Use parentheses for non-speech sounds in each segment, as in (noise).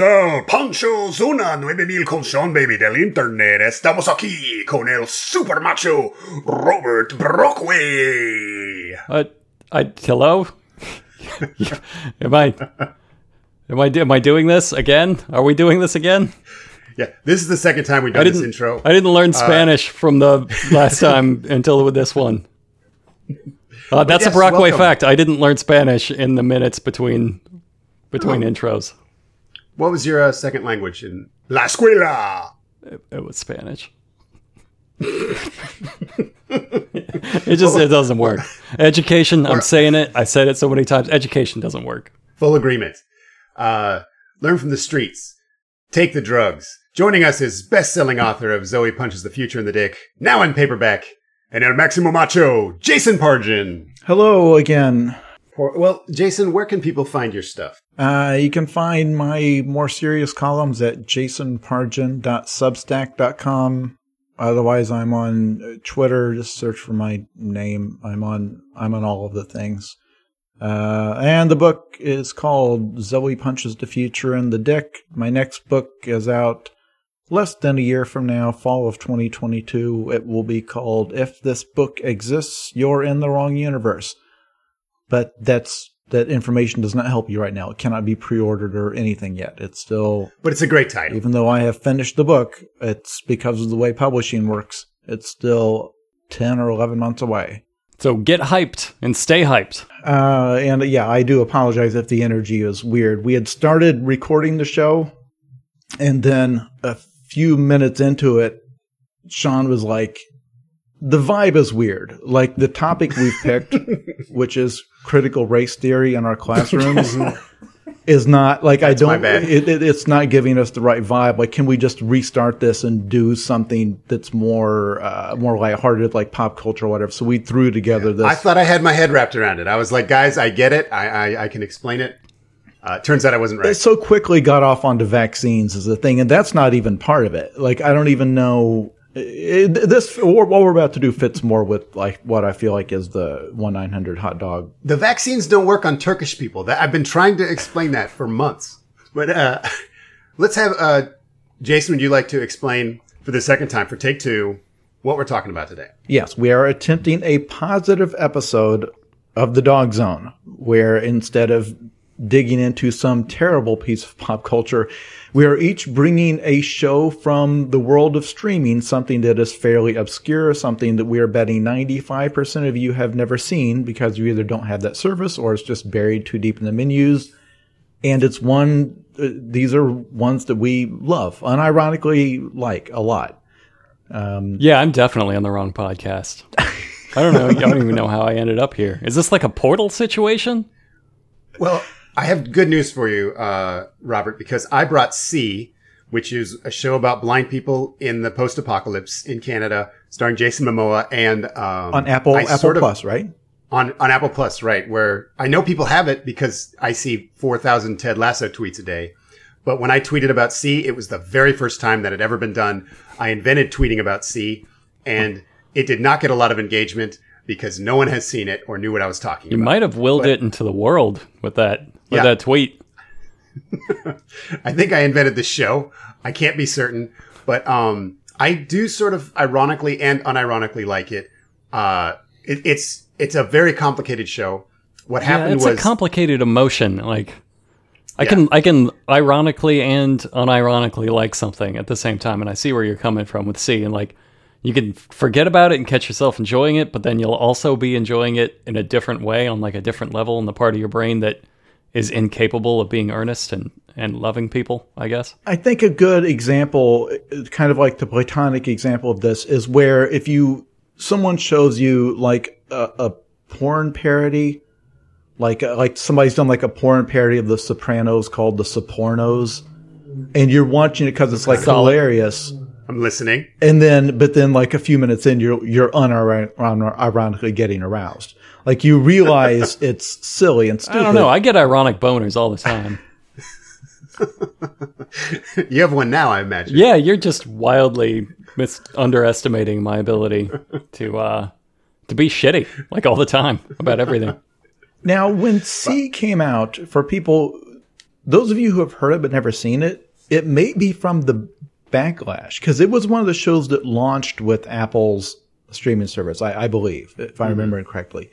Al Pancho Zona 9000 con Seanbaby del Internet. Estamos aquí con el super macho Robert Brockway. Uh, I, hello? (laughs) am I am I am I doing this again? Are we doing this again? Yeah, this is the second time we've done this intro. I didn't learn Spanish from the last (laughs) time until with this one. Uh, that's yes, a Brockway welcome. fact. I didn't learn Spanish in the minutes between between intros. What was your uh, second language in La Escuela? It was Spanish. (laughs) it just it doesn't work. Education. I'm saying it. I said it so many times. Education doesn't work. Full agreement. Uh, learn from the streets. Take the drugs. Joining us is best-selling author of Zoe Punches the Future in the Dick, now in paperback, and El Maximo Macho, Jason Pargin. Hello again. Or- Well, Jason, where can people find your stuff? Uh, you can find my more serious columns at jasonpargin.substack.com. Otherwise, I'm on uh, Twitter. Just search for my name. I'm on. I'm on all of the things. Uh, and the book is called Zoe Punches the Future in the Dick. My next book is out less than a year from now, fall of 2022. It will be called If This Book Exists, You're in the Wrong Universe. But that's that information does not help you right now. It cannot be pre-ordered or anything yet. It's still But it's a great title. even though I have finished the book, it's because of the way publishing works. It's still 10 or 11 months away. So get hyped and stay hyped. Uh, and yeah, I do apologize if the energy is weird. We had started recording the show, and then a few minutes into it, Sean was like, the vibe is weird. Like the topic we've picked, (laughs) which is critical race theory in our classrooms, (laughs) is not like I don't. It, it, it's not giving us the right vibe. Like, can we just restart this and do something that's more uh, more lighthearted, like pop culture or whatever? So we threw together this. I thought I had my head wrapped around it. I was like, guys, I get it. I, I, I can explain it. Uh, turns out I wasn't it right. so quickly got off onto vaccines as a thing, and that's not even part of it. Like I don't even know it, this. What we're about to do fits more with like what I feel like is the one nine hundred hot dog. The vaccines don't work on Turkish people. That I've been trying to explain that for months. But uh, (laughs) let's have uh, Jason. Would you like to explain for the second time for take two what we're talking about today? Yes, we are attempting a positive episode of the Dogg Zzone, where instead of digging into some terrible piece of pop culture, we are each bringing a show from the world of streaming, something that is fairly obscure, something that we are betting 95% of you have never seen because you either don't have that service or it's just buried too deep in the menus. And it's one, uh, these are ones that we love, unironically like a lot. Yeah, I'm definitely on the wrong podcast. I don't know. I don't even know how I ended up here. Is this like a portal situation? Well, I have good news for you, uh, Robert, because I brought See, which is a show about blind people in the post-apocalypse in Canada, starring Jason Momoa and um, On Apple, I Apple Plus, right? on on Apple Plus, right? Where I know people have it because I see four thousand Ted Lasso tweets a day. But when I tweeted about See, it was the very first time that had ever been done. I invented tweeting about See, and it did not get a lot of engagement because no one has seen it or knew what I was talking You about. You might have willed it into the world with that with Yeah. that tweet. (laughs) I think I invented the show. I can't be certain, but um, I do sort of ironically and unironically like it. Uh, it it's it's a very complicated show. What Yeah, happened it's was a complicated emotion. Like I Yeah. can I can ironically and unironically like something at the same time, and I see where you're coming from with See. And like you can forget about it and catch yourself enjoying it, but then you'll also be enjoying it in a different way on like a different level in the part of your brain that is incapable of being earnest and and loving people. I guess. I think a good example, kind of like the platonic example of this, is where if you someone shows you like a, a porn parody, like uh, like somebody's done like a porn parody of The Sopranos called The Sopornos, and you're watching it because it's like Solid. hilarious, I'm listening. and then but then like a few minutes in, you're you're unironically getting aroused. Like you realize (laughs) it's silly and stupid. I don't know. I get ironic boners all the time. (laughs) You have one now, I imagine. Yeah, you're just wildly mis- underestimating my ability to uh to be shitty like all the time about everything. Now, when See came out, for people those of you who have heard it but never seen it, it may be from the backlash because it was one of the shows that launched with Apple's streaming service, I, I believe, if I remember it correctly.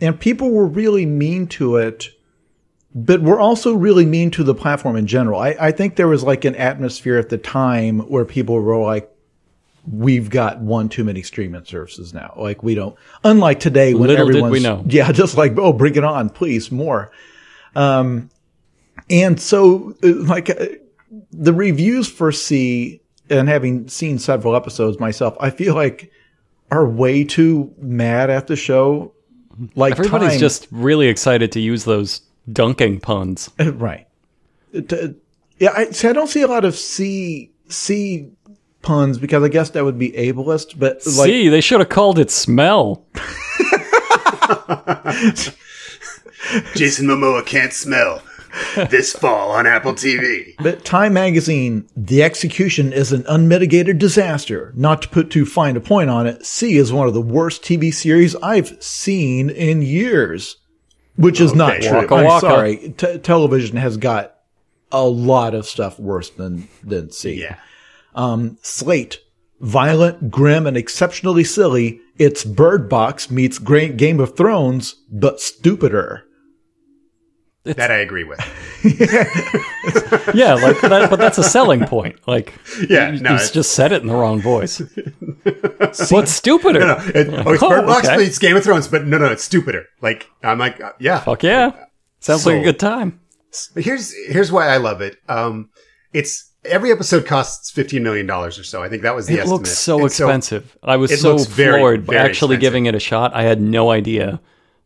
And people were really mean to it, but were also really mean to the platform in general. I, I think there was like an atmosphere at the time where people were like, we've got one too many streaming services now. Like we don't, unlike today when Little everyone's, we know. yeah, (laughs) just like, oh, bring it on, please, more. Um, and so uh, like uh, the reviews for See and having seen several episodes myself, I feel like are way too mad at the show. Like Everybody's time- just really excited to use those dunking puns. right. Uh, yeah, I, see, I don't see a lot of C C puns because I guess that would be ableist, but like See, they should have called it smell. (laughs) Jason Momoa can't smell. (laughs) this fall on Apple TV. But Time Magazine, the execution is an unmitigated disaster. Not to put too fine a point on it, See is one of the worst TV series I've seen in years. Which is not true. Waka I'm waka. sorry. T- television has got a lot of stuff worse than, than See. Yeah. Um, Slate, violent, grim, and exceptionally silly. It's Bird Box meets Great Game of Thrones, but stupider. That I agree with. (laughs) Yeah, like that, but that's a selling point. Like, Yeah, you, no, you it's- just said it in the wrong voice. (laughs) What's stupider? No, it, (laughs) oh, it's Oh, Box, okay. it's Game of Thrones, but no, no, it's stupider. Like I'm like, uh, yeah. Fuck yeah, sounds like a good time. But here's here's why I love it. Um, it's every episode costs fifteen million dollars or so. I think that was the It estimate. looks so And expensive. I was so looks very, floored by actually expensive. giving it a shot. I had no idea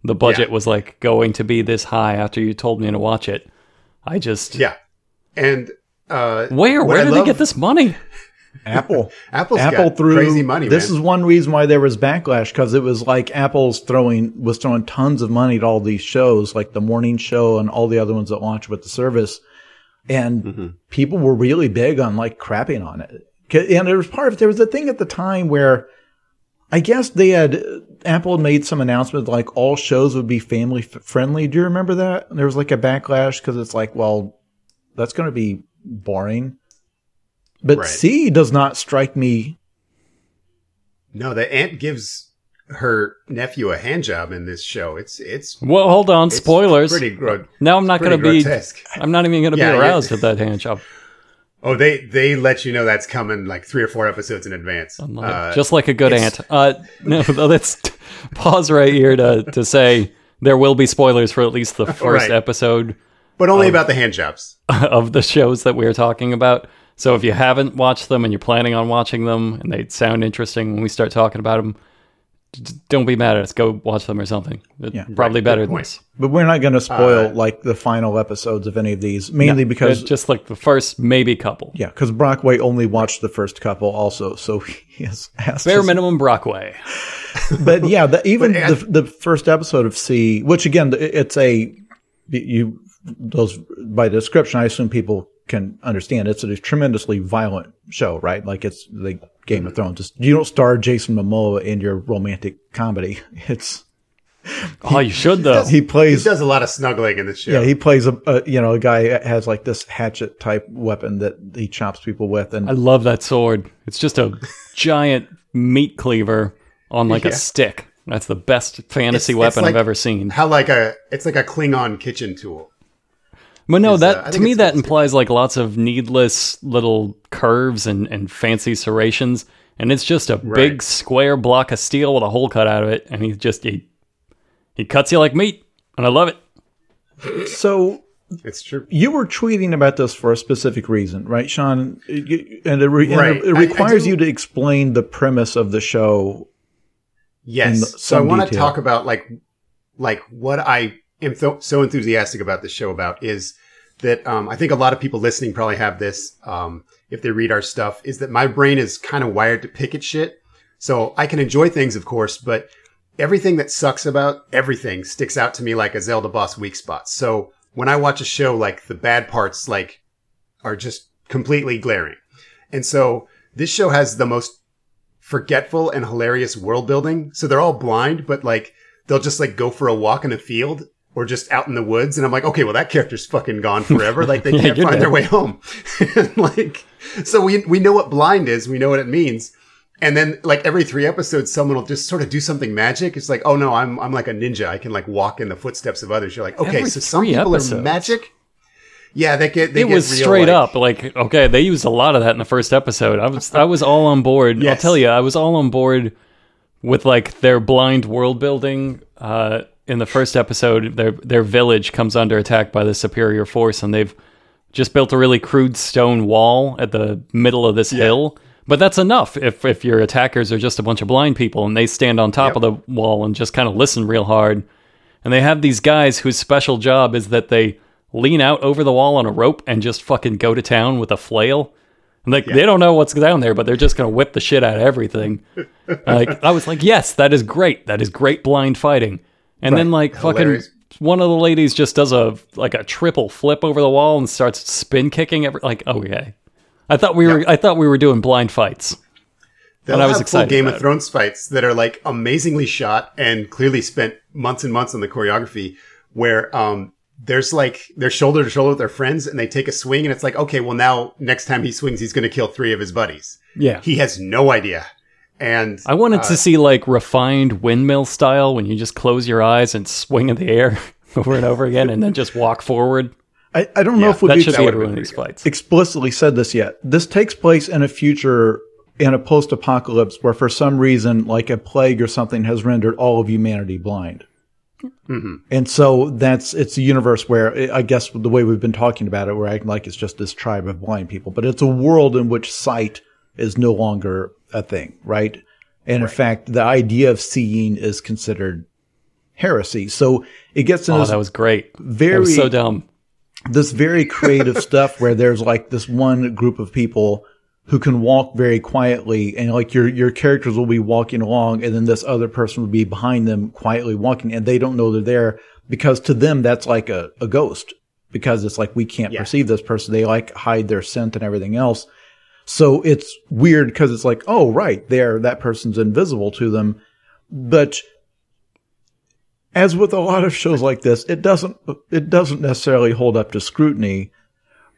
the budget Yeah. was like going to be this high after you told me to watch it. I just yeah, and uh, where where I did they get this money? Apple. (laughs) Apple's Apple got threw crazy money. This man. is one reason why there was backlash because it was like Apple's throwing was throwing tons of money at all these shows, like the morning show and all the other ones that launch with the service, and Mm-hmm. people were really big on like crapping on it. And there was part of it. there was a thing at the time where I guess they had Apple made some announcement like all shows would be family f- friendly. Do you remember that? There was like a backlash because it's like, well, that's going to be boring. But Right. See does not strike me no. The aunt gives her nephew a hand job in this show. It's it's Well, hold on, spoilers. Pretty gro- now I'm not going to be. I'm not even going to Yeah, be aroused at that hand job. Oh, they they let you know that's coming like three or four episodes in advance. Uh, just like a good aunt. Uh, no, (laughs) let's (laughs) pause right here to to say there will be spoilers for at least the (laughs) first Right. episode but only about the hand jobs. of the shows that we're talking about. So if you haven't watched them and you're planning on watching them and they sound interesting when we start talking about them, don't be mad at us. Go watch them or something. It's Yeah. probably Right, better than point. this. But we're not going to spoil Uh, like the final episodes of any of these, mainly because It's just like the first maybe couple. yeah, because Brockway only watched the first couple also, so (laughs) he has asked. Bare us- minimum Brockway. (laughs) But yeah, the, even But, the the first episode of See, which again, it's a you those by description, I assume people can understand. It's a tremendously violent show, right? Like it's the Game of Thrones. Just, you don't star Jason Momoa in your romantic comedy. (laughs) It's Oh, you should though. he plays. He does a lot of snuggling in this show. Yeah, he plays a, a you know a guy that has like this hatchet type weapon that he chops people with, and I love that sword. It's just a giant meat cleaver on like Yeah. a stick. That's the best fantasy It's- weapon it's like I've ever seen. How like a it's like a Klingon kitchen tool. But no, is, uh, that to me that implies like lots of needless little curves and, and fancy serrations, and it's just a Right. big square block of steel with a hole cut out of it, and he just he he cuts you like meat, and I love it. so It's true. you were tweeting about this for a specific reason, right, Sean? And it, re- and Right. it I- I requires you to explain the premise of the show. in Yes. the- So I want to talk about like like what I am th- so enthusiastic about this show about is that um, I think a lot of people listening probably have this um, if they read our stuff is that my brain is kind of wired to pick at shit. So I can enjoy things, of course, but everything that sucks about everything sticks out to me like a Zelda boss weak spot. So when I watch a show, like the bad parts, like are just completely glaring. And so this show has the most forgetful and hilarious world building. So they're all blind, but like they'll just like go for a walk in a field or just out in the woods. And I'm like, okay, well, that character's fucking gone forever. (laughs) Like they Yeah, can't find dead. their way home. (laughs) Like, so we, we know what blind is. We know what it means. And then like every three episodes, someone will just sort of do something magic. It's like, oh no, I'm, I'm like a ninja. I can like walk in the footsteps of others. You're like, okay, Every so some people episodes. are magic. Yeah, they get, they it get was real, straight like- up like okay they used a lot of that in the first episode i was i was all on board i'll tell you i was all on board with like their blind world building uh in the first episode their their village comes under attack by the superior force and they've just built a really crude stone wall at the middle of this hill but that's enough if if your attackers are just a bunch of blind people and they stand on top Yep. of the wall and just kind of listen real hard and they have these guys whose special job is that they lean out over the wall on a rope and just fucking go to town with a flail. And like they don't know what's down there, but they're just gonna whip the shit out of everything. (laughs) like I was like, yes, that is great. That is great blind fighting. And then like Hilarious. fucking one of the ladies just does a like a triple flip over the wall and starts spin kicking every like okay. I thought we were I thought we were doing blind fights. They'll I was have full Game of. Thrones fights that are like amazingly shot and clearly spent months and months on the choreography. Where um, there's like they're shoulder to shoulder with their friends and they take a swing and it's like okay, well now next time he swings he's going to kill three of his buddies. Yeah. He has no idea, and I wanted uh, to see like refined windmill style when you just close your eyes and swing in the air (laughs) over and over again and then just walk forward. I, I don't know Yeah, if we've That should ex- be would've every one of these pretty fights. explicitly said this yet. This takes place in a future in a post-apocalypse where for some reason like a plague or something has rendered all of humanity blind. And so that's it's a universe where I guess the way we've been talking about it, we're acting like it's just this tribe of blind people, but it's a world in which sight is no longer a thing, right? And in fact, the idea of seeing is considered heresy. So it gets in Oh, that was great. Very was so dumb. this very creative (laughs) stuff where there's like this one group of people who can walk very quietly and like your your characters will be walking along and then this other person will be behind them quietly walking and they don't know they're there because to them that's like a, a ghost because it's like we can't Yeah. perceive this person they like hide their scent and everything else so it's weird because it's like oh right there that person's invisible to them but as with a lot of shows like this it doesn't it doesn't necessarily hold up to scrutiny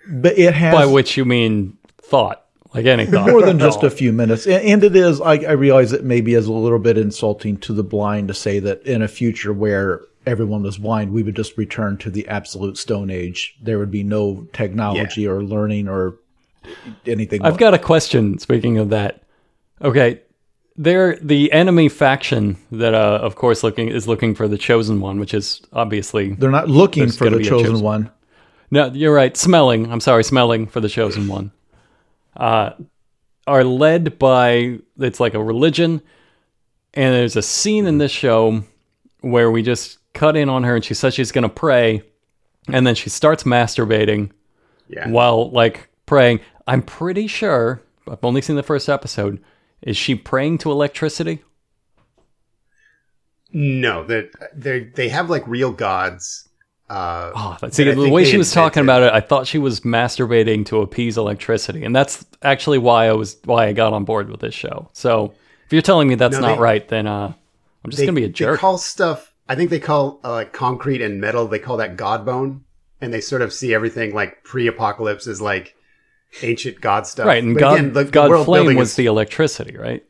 but it has By which you mean thought, like any thought. more than just a few minutes. And, and it is, I, I realize it maybe is a little bit insulting to the blind to say that in a future where everyone was blind, we would just return to the absolute stone age. There would be no technology or learning or anything. I've got a question. Speaking of that, okay, they're the enemy faction that, uh, of course, looking is looking for the chosen one, which is obviously They're not looking for the chosen chosen- one. No, you're right. Smelling. I'm sorry, smelling for the chosen one. Uh, are led by it's like a religion, and there's a scene in this show where we just cut in on her, and she says she's gonna pray, and then she starts masturbating yeah, while like praying. I'm pretty sure. I've only seen the first episode. Is she praying to electricity? no, that they they have like real gods. Uh, Oh, that's, see, that the way she was talking about it, I thought she was masturbating to appease electricity, and that's actually why I was why I got on board with this show. So if you're telling me that's No, not they- right, then uh, I'm just they, gonna be a jerk. They call stuff. I think they call uh, like concrete and metal. They call that god bone, and they sort of see everything like pre-apocalypse as like ancient god stuff. right, and But God, again, the, the God world Flame was is- the electricity, right?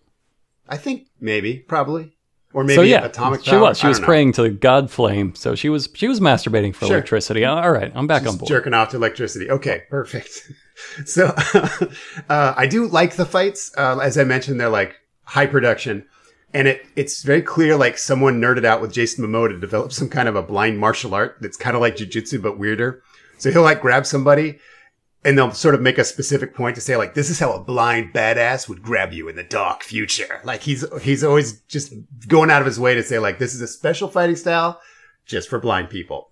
I think maybe, probably, or maybe so yeah, atomic. she power. was. She was know. praying to God Flame, so she was she was masturbating for Sure. electricity. All right, I'm back on Just board. jerking off to electricity. Okay, perfect. (laughs) so (laughs) uh, I do like the fights. Uh, as I mentioned, they're like high production, and it it's very clear like someone nerded out with Jason Momoa to develop some kind of a blind martial art that's kind of like jujitsu but weirder. So he'll like grab somebody. And they'll sort of make a specific point to say, like, this is how a blind badass would grab you in the dark future. Like he's he's always just going out of his way to say, like, this is a special fighting style just for blind people.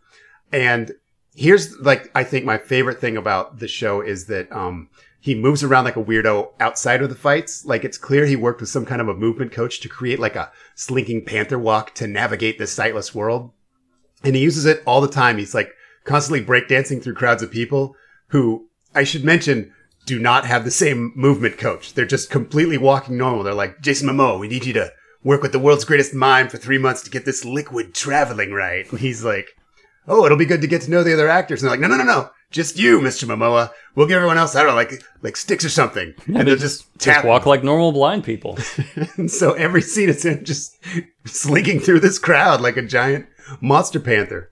And here's like I think my favorite thing about the show is that um he moves around like a weirdo outside of the fights. Like it's clear he worked with some kind of a movement coach to create like a slinking panther walk to navigate this sightless world. And he uses it all the time. He's like constantly breakdancing through crowds of people who I should mention do not have the same movement coach. They're just completely walking normal. They're like, Jason Momoa, we need you to work with the world's greatest mime for three months to get this liquid traveling right. And (laughs) he's like, "Oh, it'll be good to get to know the other actors." And they're like, "No, no, no, no, just you, Mr. Momoa. We'll give everyone else, I don't know, like like sticks or something." (laughs) And they'll just tap. Just walk like normal blind people. (laughs) And so every scene is him just slinking through this crowd like a giant monster panther.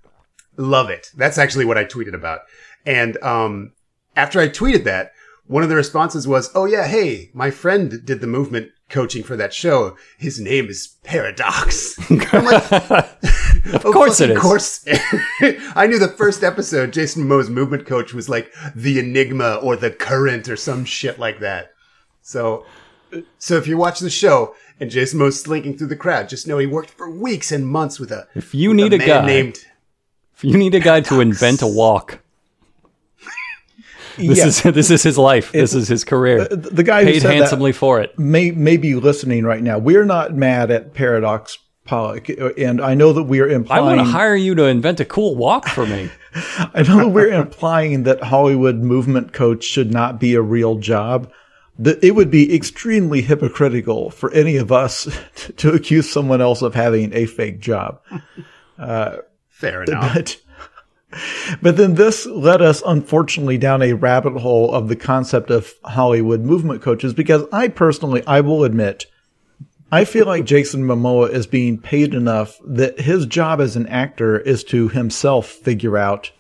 Love it. That's actually what I tweeted about. And um, after I tweeted that, one of the responses was, "Oh yeah, hey, my friend did the movement coaching for that show. His name is Paradox." (laughs) I'm like, of oh, course it is. Of course. (laughs) I knew the first episode, Jason Momoa's movement coach was like the Enigma or the Current or some shit like that. So, so if you're watching the show and Jason Momoa's slinking through the crowd, just know he worked for weeks and months with a. If you need a man guy- named. If you need a guy to invent a walk, this Yeah. is (laughs) this is his life. This is his career. the guy who Paid said that handsomely for it. may may be listening right now. We're not mad at Paradox Pollack, and I know that we are implying. I want to hire you to invent a cool walk for me. (laughs) I know that we're implying that Hollywood movement coach should not be a real job. That it would be extremely hypocritical for any of us (laughs) to accuse someone else of having a fake job. Uh, Fair enough. But, but then this led us, unfortunately, down a rabbit hole of the concept of Hollywood movement coaches because I personally, I will admit, I feel like Jason Momoa is being paid enough that his job as an actor is to himself figure out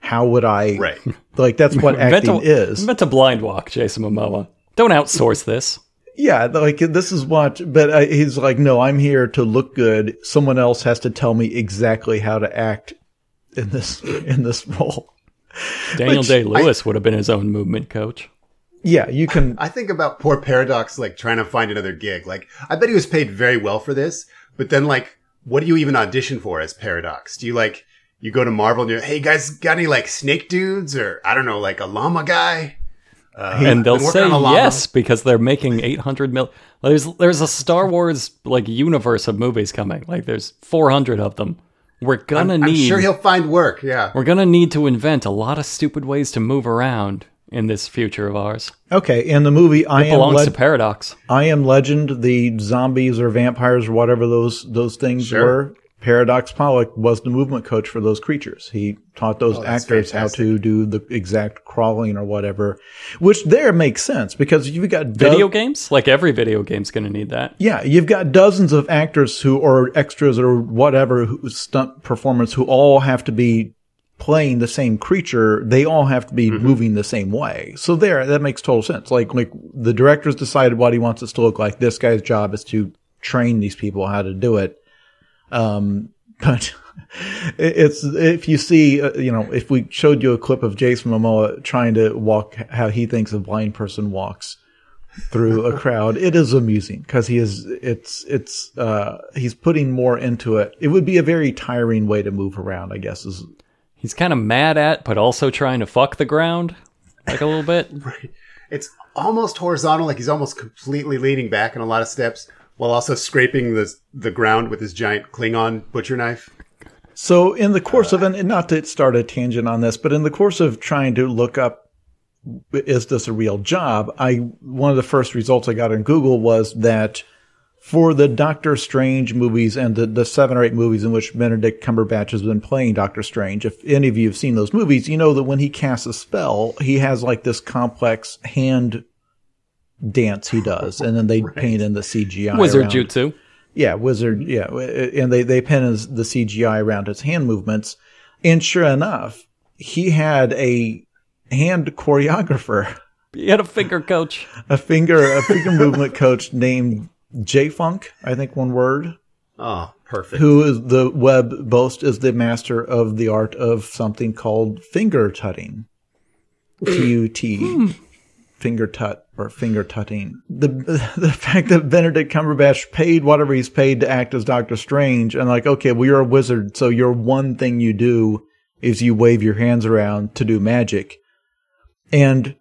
how would I, Right. like that's what Invent acting a, is. invent a blind walk, Jason Momoa. Don't outsource this. Yeah, like this is what, but uh, he's like, no, I'm here to look good. Someone else has to tell me exactly how to act in this in this role. Daniel Day Lewis would have been his own movement coach. Yeah, you can. I think about poor Paradox, like trying to find another gig. Like, I bet he was paid very well for this, but then, like, what do you even audition for as Paradox? Do you like, you go to Marvel and you're, hey guys, got any like snake dudes or I don't know, like a llama guy? Uh, and I've they'll say on a llama. yes because they're making 800 mil there's there's a star wars like universe of movies coming like there's 400 of them we're gonna I'm need sure he'll find work. Yeah. we're gonna need to invent a lot of stupid ways to move around in this future of ours Okay, in the movie I it am belongs Leg- to paradox I am Legend, the zombies or vampires or whatever those those things Sure. were. Paradox Pollack was the movement coach for those creatures. He taught those Oh, that's actors how to do the exact crawling or whatever, which there makes sense because you've got do- video games like every video game's gonna need that Yeah, you've got dozens of actors who or extras or whatever who, stunt performers who all have to be playing the same creature. They all have to be mm-hmm. moving the same way. So there, that makes total sense. Like like the director's decided what he wants us to look like. This guy's job is to train these people how to do it. Um, (laughs) but it's if you see, uh, you know, if we showed you a clip of Jason Momoa trying to walk how he thinks a blind person walks through a crowd, it is amusing because he is. It's it's uh, he's putting more into it. It would be a very tiring way to move around, I guess. Is he's kind of mad at but also trying to fuck the ground like a little bit (laughs) right. It's almost horizontal, like he's almost completely leaning back in a lot of steps while also scraping the, the ground with his giant Klingon butcher knife. So, in the course of, and not to start a tangent on this, but in the course of trying to look up, is this a real job? I one of the first results I got on Google was that for the Doctor Strange movies and the, the seven or eight movies in which Benedict Cumberbatch has been playing Doctor Strange, if any of you have seen those movies, you know that when he casts a spell, he has like this complex hand dance he does, and then they (laughs) paint in the CGI. wizard around- jutsu. Yeah, wizard. Yeah, and they they paint his, the CGI around his hand movements, and sure enough, he had a hand choreographer, (laughs) he had a finger coach. A finger a finger (laughs) movement coach named JayFunk, I think one word, Oh, perfect. who is the web boast is the master of the art of something called finger tutting, hmm. T U T. Finger tut or finger tutting. The (laughs) the fact that Benedict Cumberbatch paid whatever he's paid to act as Doctor Strange, and like, okay, well, you're a wizard, so your one thing you do is you wave your hands around to do magic. And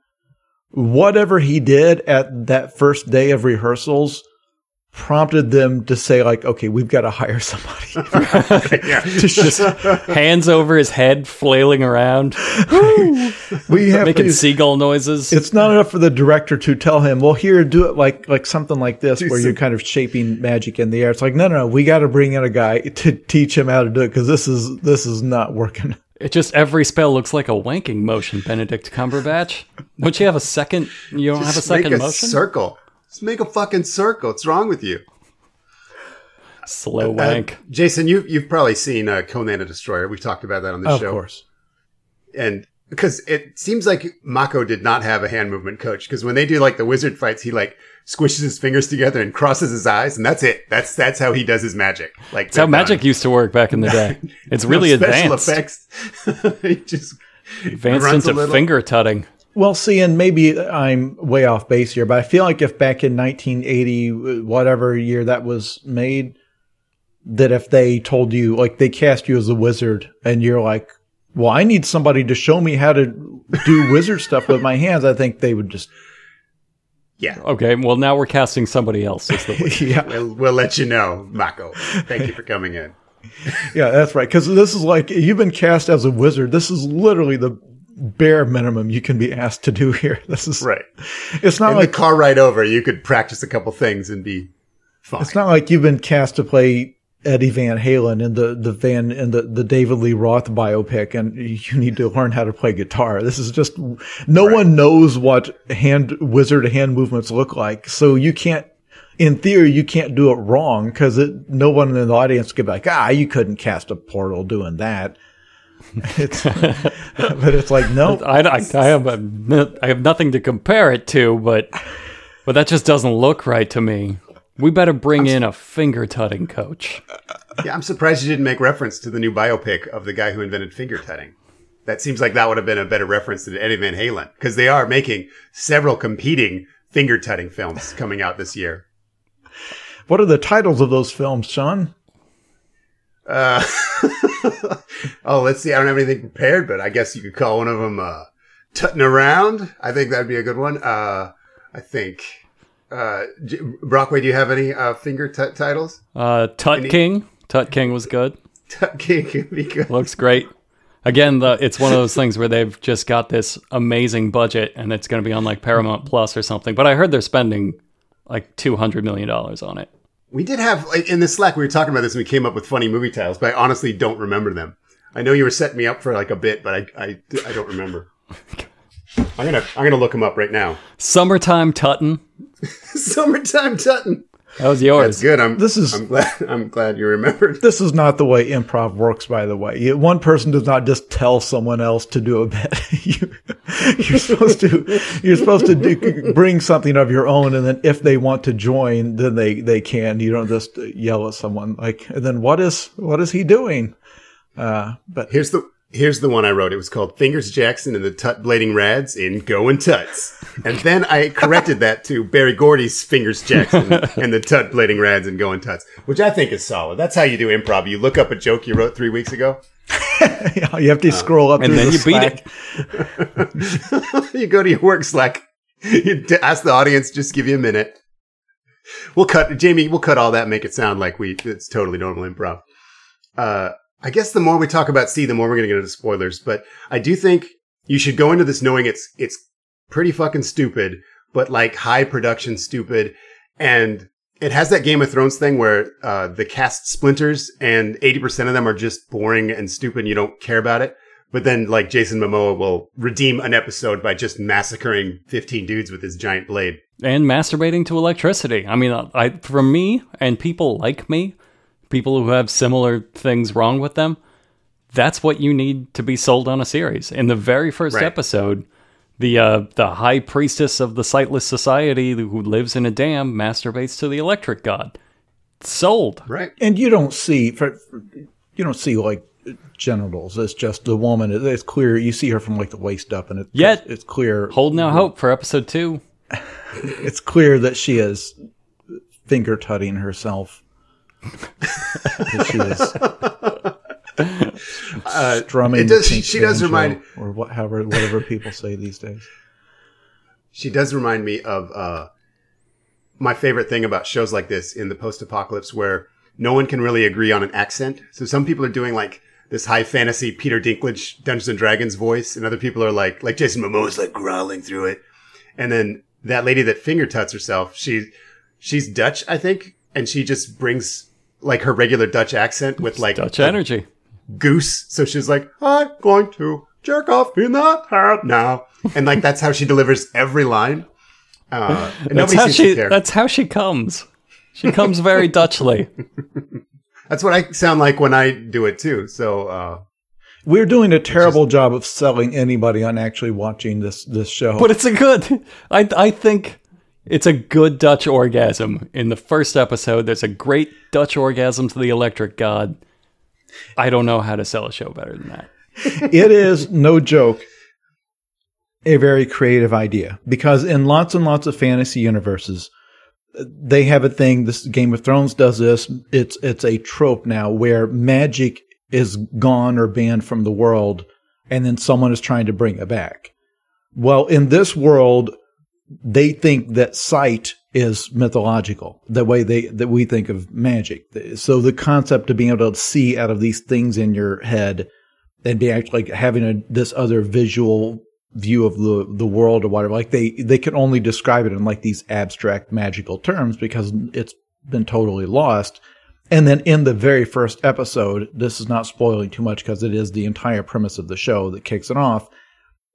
whatever he did at that first day of rehearsals prompted them to say like, okay, we've got to hire somebody. (laughs) yeah. (laughs) to just, (laughs) Hands over his head, flailing around, we have making to, seagull noises. it's not enough for the director to tell him, well, here, do it like like something like this, where you're kind of shaping magic in the air. It's like, no, no, no, we got to bring in a guy to teach him how to do it because this is this is not working. It just every spell looks like a wanking motion, Benedict Cumberbatch. Don't you have a second? You don't have a second make a motion? circle. Just make a fucking circle. What's wrong with you? Slow Uh, wank. Jason, you, you've probably seen uh, Conan the Destroyer. We've talked about that on the Of show. Of course. and because it seems like Mako did not have a hand movement coach because when they do like the wizard fights, he like squishes his fingers together and crosses his eyes, and that's it. That's that's how he does his magic. Like That's how magic used to work back in the day. (laughs) It's really special advanced. effects. (laughs) he just Advanced into finger tutting. Well, see, and maybe I'm way off base here, but I feel like if back in 1980, whatever year that was made, that if they told you, like, they cast you as a wizard and you're like, well, I need somebody to show me how to do wizard stuff with my hands, I think they would just, yeah. Okay, well now we're casting somebody else as the (laughs) wizard. yeah, We'll, we'll let you know, Mako. Thank you for coming in. (laughs) yeah, that's right. Cause this is like, you've been cast as a wizard. This is literally the bare minimum you can be asked to do here. (laughs) This is, Right. it's not In like, the car ride over, you could practice a couple things and be fine. It's not like you've been cast to play Eddie Van Halen in the the Van in the the David Lee Roth biopic, and you need to learn how to play guitar. This is just no one knows what hand wizard hand movements look like, so you can't. In theory, you can't do it wrong because no one in the audience could be like, ah, you couldn't cast a portal doing that. (laughs) It's, (laughs) but it's like, no, I, I, I have a, I have nothing to compare it to, but but that just doesn't look right to me. We better bring in a finger tutting coach. Yeah, I'm surprised you didn't make reference to the new biopic of the guy who invented finger tutting. That seems like that would have been a better reference than Eddie Van Halen because they are making several competing finger tutting films coming out this year. what are the titles of those films, Sean? Uh, (laughs) (laughs) oh, let's see. I don't have anything prepared, but I guess you could call one of them uh, "Tutting Around." I think that'd be a good one. Uh, I think. Uh, Brockway, do you have any uh, finger tut titles? Uh, Tut Any- King, Tut King was good. Tut King would be good. Looks great. Again, the, it's one of those things where they've just got this amazing budget and it's going to be on like Paramount Plus or something. But I heard they're spending like two hundred million dollars on it. We did have like, in the Slack. We were talking about this, and we came up with funny movie titles, but I honestly don't remember them. I know you were setting me up for like a bit, but I I, I don't remember. (laughs) I'm gonna I'm gonna look them up right now. Summertime Tutton. (laughs) Summertime Tutton. That was yours. That's good. I'm This is- I'm glad (laughs) I'm glad you remembered. This is not the way improv works, by the way. One person does not just tell someone else to do a bit. (laughs) you, you're supposed to, you're supposed to do, bring something of your own, and then if they want to join, then they they can. You don't just yell at someone like, and then what is what is he doing? Uh, but Here's the here's the one I wrote. It was called Fingers Jackson and the Tut Blading Rads in Goin' Tuts. And then I corrected that to Berry Gordy's Fingers Jackson and the Tut Blading Rads in Goin' Tuts, which I think is solid. That's how you do improv. You look up a joke you wrote three weeks ago. (laughs) you have to scroll up And then the you beat it. (laughs) you go to your work Slack. You t- ask the audience, just give you a minute. We'll cut, Jamie, we'll cut all that and make it sound like we, it's totally normal improv. Uh, I guess the more we talk about See, the more we're going to get into spoilers, but I do think you should go into this knowing it's, it's pretty fucking stupid, but like high production stupid. And it has that Game of Thrones thing where, uh, the cast splinters and 80% of them are just boring and stupid and you don't care about it. But then, like, Jason Momoa will redeem an episode by just massacring 15 dudes with his giant blade. and masturbating to electricity. I mean, I for me and people like me, people who have similar things wrong with them, that's what you need to be sold on a series. In the very first Right. episode, the uh, the high priestess of the sightless society who lives in a dam masturbates to the electric god. Sold. Right. and you don't see for, you don't see like genitals. It's just the woman. It's clear. You see her from like the waist up, and it, Yet- it's clear. Holding out hope for episode two. (laughs) It's clear that she is finger tutting herself. She is (laughs) strumming. it does- she does remind- or what, however, whatever people say these days. She does remind me of uh, my favorite thing about shows like this in the post-apocalypse where no one can really agree on an accent. So some people are doing like this high fantasy Peter Dinklage Dungeons and Dragons voice, and other people are like like Jason Momoa's like growling through it. And then that lady that finger tuts herself, she she's Dutch, I think, and she just brings like her regular Dutch accent with like Dutch energy. goose. So she's like, I'm going to jerk off in the hat now. And like that's how she delivers every line. Uh, (laughs) and That's how she. That's how she comes. She comes very (laughs) Dutchly. That's what I sound like when I do it too. So uh, We're doing a terrible job of selling anybody on actually watching this this show. But it's a good. I I think it's a good Dutch orgasm in the first episode. There's a great Dutch orgasm to the electric god. I don't know how to sell a show better than that. (laughs) it is no joke a very creative idea because in lots and lots of fantasy universes they have a thing this game of thrones does this it's it's a trope now where magic is gone or banned from the world and then someone is trying to bring it back well in this world they think that sight is mythological the way they that we think of magic so the concept of being able to see out of these things in your head and be actually like having a, this other visual view of the the world or whatever. Like they they can only describe it in like these abstract magical terms because it's been totally lost. And then in the very first episode, this is not spoiling too much because it is the entire premise of the show that kicks it off.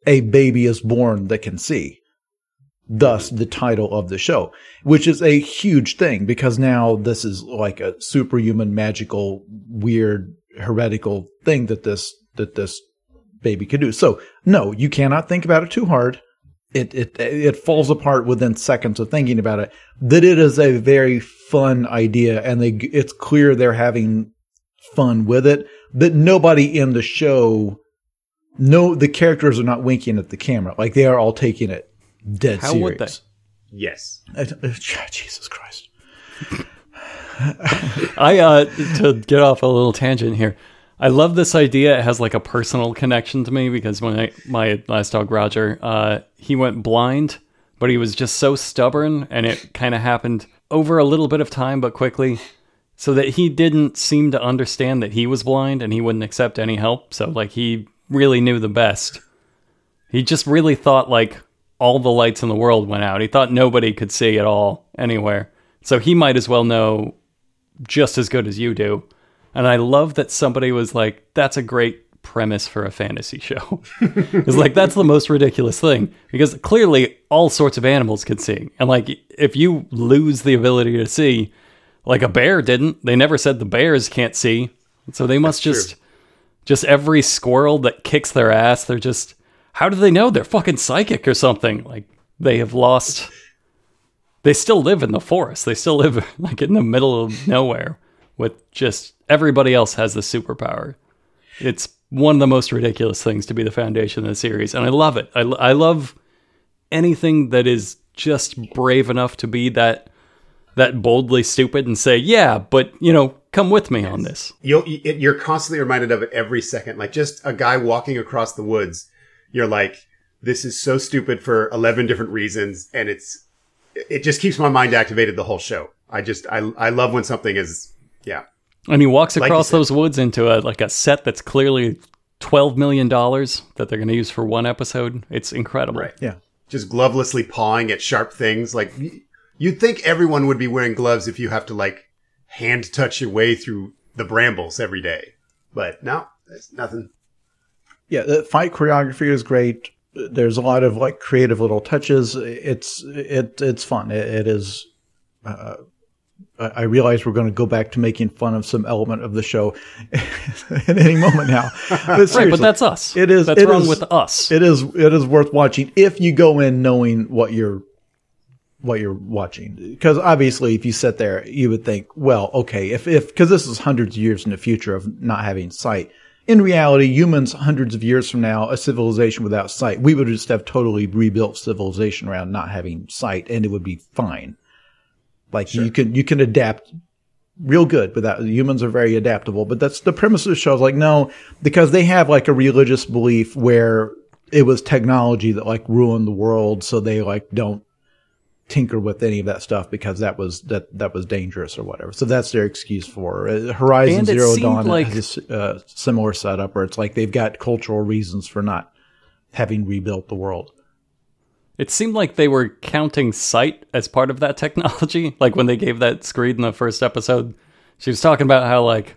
A baby is born that can see. Thus, the title of the show, which is a huge thing because now this is like a superhuman, magical, weird, heretical thing that this that this baby could do. So, no, you cannot think about it too hard. It it it falls apart within seconds of thinking about it. That it is a very fun idea, and they it's clear they're having fun with it. That nobody in the show, no, the characters are not winking at the camera. Like they are all taking it dead How serious. would they? yes, Uh, uh, Jesus Christ. (laughs) I uh to get off a little tangent here. I love this idea. It has like a personal connection to me because when I, my last dog Roger, uh, he went blind, but he was just so stubborn, and it kind of happened over a little bit of time, but quickly, so that he didn't seem to understand that he was blind and he wouldn't accept any help. So like he really knew the best. He just really thought like all the lights in the world went out. He thought nobody could see at all anywhere. So he might as well know just as good as you do. And I love that somebody was like, that's a great premise for a fantasy show. (laughs) it's like, that's the most ridiculous thing because clearly all sorts of animals can see. And like, if you lose the ability to see, like a bear didn't, they never said the bears can't see. So they must That's just, just every squirrel that kicks their ass, they're just, how do they know? They're fucking psychic or something. Like, they have lost they still live in the forest. They still live (laughs) like in the middle of nowhere with just everybody else has the superpower. It's one of the most ridiculous things to be the foundation of the series, and I love it. I, I love anything that is just brave enough to be that that boldly stupid and say, "Yeah, but you know, come with me on this." You'll, you're constantly reminded of it every second. Like just a guy walking across the woods, you're like, this is so stupid for 11 different reasons. And it's, it just keeps my mind activated the whole show. I just, I, I love when something is, yeah. And he walks across said. those woods into a like a set that's clearly twelve million dollars that they're going to use for one episode. It's incredible. Right. Yeah. Just glovelessly pawing at sharp things. Like you'd think everyone would be wearing gloves if you have to like hand touch your way through the brambles every day. But no, it's nothing. Yeah, the fight choreography is great. There's a lot of like creative little touches. It's it it's fun. It, it is. Uh, I realize we're going to go back to making fun of some element of the show (laughs) at any moment now. (laughs) But Right, but that's us. It is- That's it wrong is- with us. it is it is worth watching if you go in knowing what you're what you're watching because obviously if you sit there you would think well okay if if because this is hundreds of years in the future of not having sight in reality humans hundreds of years from now a civilization without sight we would just have totally rebuilt civilization around not having sight and it would be fine. Like you can you can adapt real good without humans are very adaptable but that's the premise of the show is like no because they have like a religious belief where it was technology that like ruined the world so they like don't tinker with any of that stuff because that was that that was dangerous or whatever. So that's their excuse for. Uh, Horizon Zero Dawn like- has a uh, similar setup where it's like they've got cultural reasons for not having rebuilt the world. It seemed like they were counting sight as part of that technology. (laughs) Like when they gave that screed in the first episode, she was talking about how like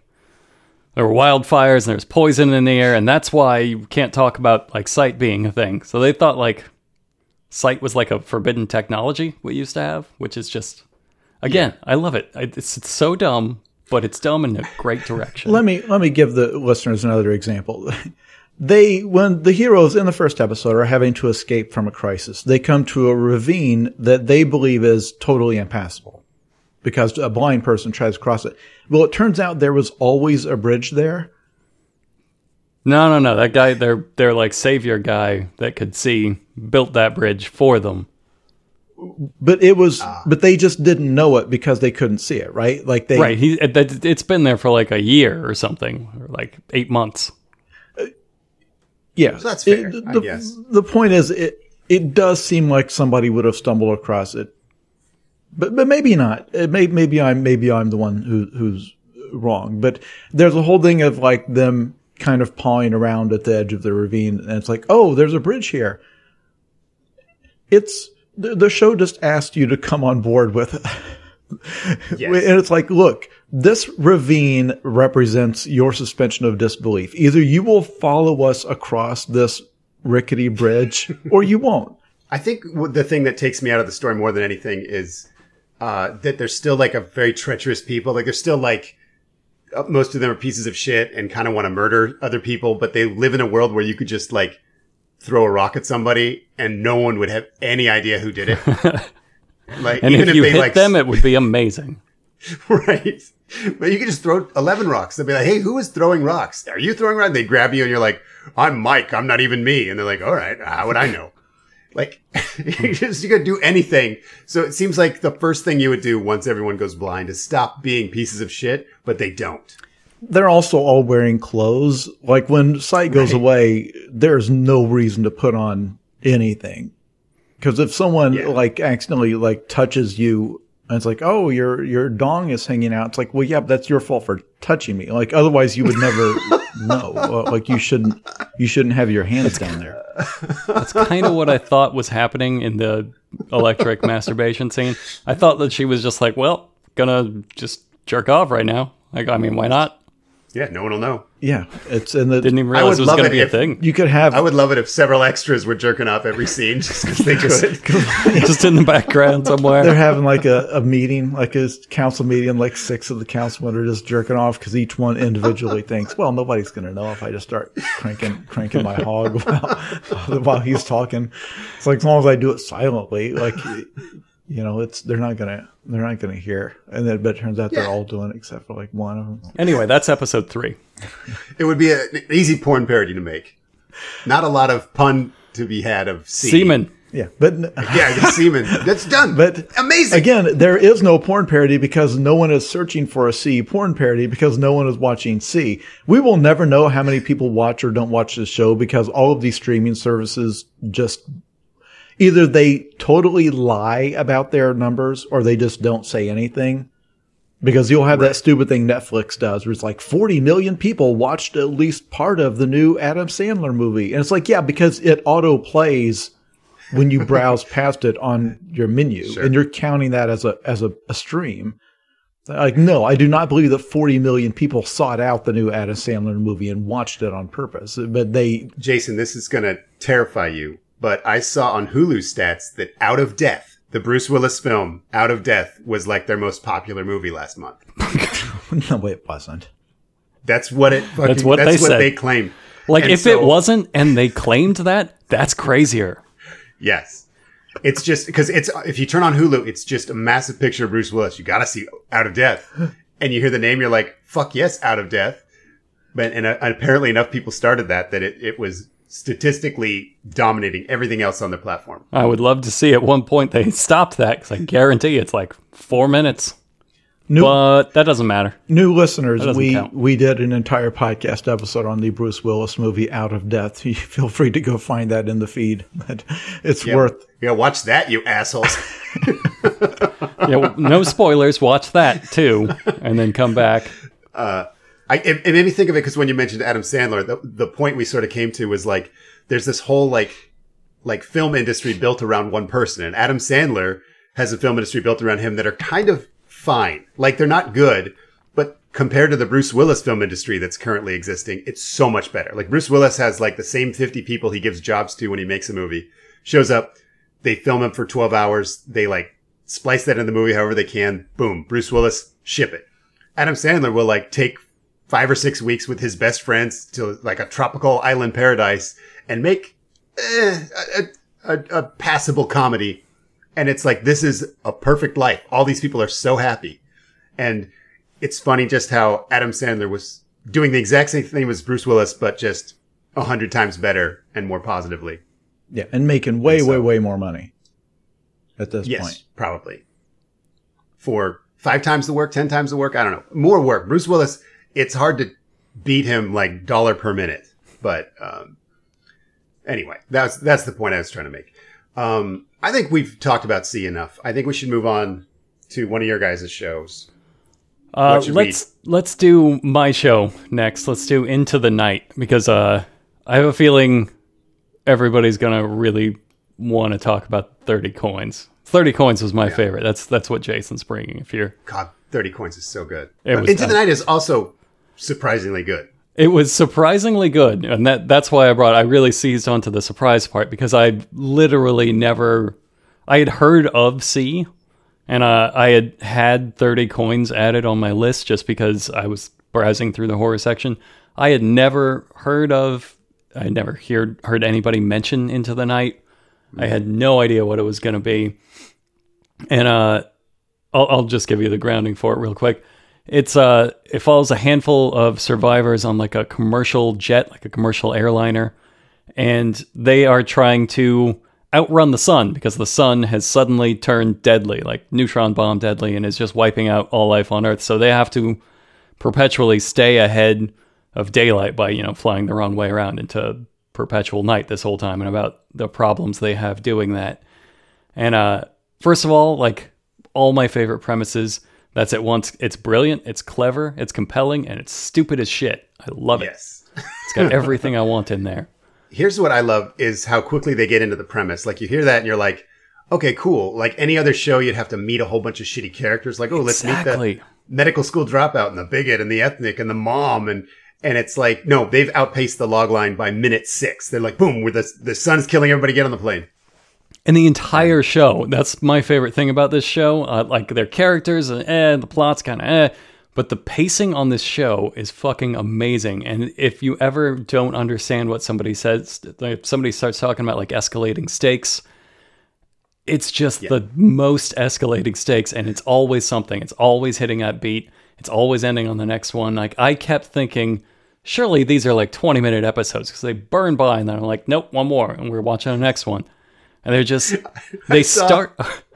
there were wildfires and there's poison in the air, and that's why you can't talk about like sight being a thing. So they thought like sight was like a forbidden technology we used to have, which is just again, I love it. I, it's, it's so dumb, but it's dumb in a great direction. Let me let me give the listeners another example. (laughs) They when the heroes in the first episode are having to escape from a crisis, they come to a ravine that they believe is totally impassable because a blind person tries to cross it. Well, it turns out there was always a bridge there. No, no, no. That guy, their their like savior guy that could see, built that bridge for them. But it was, ah. but they just didn't know it because they couldn't see it, right? Like they, Right. He it, it- it's been there for like a year or something, or like eight months. Uh, yeah, So that's fair, It- I the, guess. the point is, it it does seem like somebody would have stumbled across it, but but maybe not. It may, maybe I'm maybe I'm the one who who's wrong. But there's a whole thing of like them kind of pawing around at the edge of the ravine, and it's like, oh, there's a bridge here. It's the, show just asked you to come on board with it. Yes. And it's like, look, this ravine represents your suspension of disbelief. Either you will follow us across this rickety bridge (laughs) or you won't. I think the thing that takes me out of the story more than anything is uh, that they're still like a very treacherous people. Like they're still like Uh, most of them are pieces of shit and kind of want to murder other people, but they live in a world where you could just like throw a rock at somebody and no one would have any idea who did it. (laughs) like And even if you they hit like them, it would be (laughs) amazing. right. But you could just throw 11 rocks. They'd be like, hey, who is throwing rocks? Are you throwing rocks? They grab you and you're like, I'm Mike. I'm not even me. And they're like, all right, how would I know? Like, (laughs) (laughs) you just, you could do anything. So it seems like the first thing you would do once everyone goes blind is stop being pieces of shit, but they don't. They're also all wearing clothes. Like when sight goes Right. away, there's no reason to put on anything. Cause if someone Yeah. like accidentally like touches you and it's like, oh, your, your dong is hanging out. It's like, well, yeah, but that's your fault for touching me. Like otherwise you would never (laughs) know. Like you shouldn't, you shouldn't have your hands down there. That's kind of what I thought was happening in the electric (laughs) masturbation scene. I thought that she was just like, well, gonna just jerk off right now. Like, I mean, why not? Yeah, no one will know. Yeah. It's in the, Didn't even I realize would it was love gonna it be a thing. you could have, I would love it if several extras were jerking off every scene just because they (laughs) could. (laughs) just in the background somewhere. they're having like a, a meeting, like a council meeting, like six of the councilmen are just jerking off because each one individually (laughs) thinks, well, nobody's going to know if I just start cranking, cranking my hog while, while he's talking. It's like as long as I do it silently, like, you know, it's, they're not going to, they're not going to hear. And then, but it turns out they're all doing it except for like one of them. Anyway, that's episode three. It would be a- an easy porn parody to make. Not a lot of pun to be had of See. Semen. Yeah. But, (laughs) Yeah, semen. That's done. But amazing. Again, there is no porn parody because no one is searching for a See porn parody because no one is watching See. We will never know how many people watch or don't watch this show because all of these streaming services just either they totally lie about their numbers or they just don't say anything. Because you'll have that stupid thing Netflix does where it's like 40 million people watched at least part of the new Adam Sandler movie. And it's like, yeah, because it auto plays when you browse (laughs) past it on your menu Sure. and you're counting that as a as a, a stream. Like, no, I do not believe that 40 million people sought out the new Adam Sandler movie and watched it on purpose. But they, Jason, this is going to terrify you, but I saw on Hulu stats that Out of Death, the Bruce Willis film Out of Death, was like their most popular movie last month. (laughs) no, it wasn't. That's what it. Fucking, That's what that's they what said. they claim. Like, And if it wasn't and they claimed that, that's crazier. Yes. It's just because it's if you turn on Hulu, it's just a massive picture of Bruce Willis. You got to see Out of Death, and you hear the name, you're like, "Fuck yes, Out of Death." But and uh, apparently enough people started that that it, it was statistically dominating everything else on the platform. I would love to see at one point they (laughs) stopped that because I guarantee it's like four minutes. New but that doesn't matter. new listeners, we count. we did an entire podcast episode on the Bruce Willis movie Out of Death. (laughs) You feel free to go find that in the feed. (laughs) But it's worth Yeah, watch that, you assholes. Yeah, well, no spoilers. Watch that too, and then come back. Uh, I, it, it made me think of it because when you mentioned Adam Sandler, the, the point we sort of came to was like, there's this whole like, like film industry built around one person, and Adam Sandler has a film industry built around him that are kind of fine. Like they're not good, but compared to the Bruce Willis film industry that's currently existing, it's so much better. Like Bruce Willis has like the same 50 people he gives jobs to when he makes a movie, shows up, they film him for 12 hours, they like splice that in the movie however they can, boom, Bruce Willis, ship it. Adam Sandler will like take five or six weeks with his best friends to like a tropical island paradise and make eh, a, a, a passable comedy. And it's like, this is a perfect life. All these people are so happy. And it's funny just how Adam Sandler was doing the exact same thing as Bruce Willis, but just a hundred times better and more positively. yeah, and making way, so- way, way more money at this Yes, point. probably. For five times the work, ten times the work, I don't know. More work. Bruce Willis, it's hard to beat him like dollar per minute. But um, anyway, that's that's the point I was trying to make. Um, I think we've talked about See enough. I think we should move on to one of your guys' shows. Uh, should we- let's let's do my show next. Let's do Into the Night because uh, I have a feeling everybody's gonna really want to talk about Thirty Coins. Thirty Coins was my favorite. That's that's what Jason's bringing. If you're, God, thirty coins is so good. It But was Into the. Night is also surprisingly good. it was surprisingly good, and that that's why I brought. I really seized onto the surprise part because I literally never. I had heard of See, and uh, I had had 30 coins added on my list just because I was browsing through the horror section. I had never heard of, I had never heard heard anybody mention Into the Night. I had no idea what it was going to be, and uh, I'll, I'll just give you the grounding for it real quick. It's uh, it follows a handful of survivors on like a commercial jet, like a commercial airliner, and they are trying to outrun the sun because the sun has suddenly turned deadly, like neutron bomb deadly, and is just wiping out all life on Earth. So they have to perpetually stay ahead of daylight by you know flying the wrong way around into perpetual night this whole time, and about the problems they have doing that. And uh, first of all, like all my favorite premises. That's at once. It's brilliant. It's clever. It's compelling, and it's stupid as shit. I love it. Yes. It's got everything I want in there. (laughs) here's what I love is how quickly they get into the premise. Like you hear that and you're like, okay, cool. Like any other show, you'd have to meet a whole bunch of shitty characters. Like, oh, let's meet Exactly. the medical school dropout and the bigot and the ethnic and the mom and and it's like, no, they've outpaced the log line by minute six. They're like, boom, where the the sun's killing everybody, get on the plane. And the entire show, that's my favorite thing about this show. Uh, like their characters, and eh, the plot's kind of eh, but the pacing on this show is fucking amazing. And if you ever don't understand what somebody says, if somebody starts talking about like escalating stakes, it's just the most escalating stakes, and it's always something. It's always hitting that beat. It's always ending on the next one. Like I kept thinking, surely these are like twenty minute episodes because they burn by, and then I'm like, nope, one more, and we're watching the next one. And they're just (laughs) they saw- start. (laughs)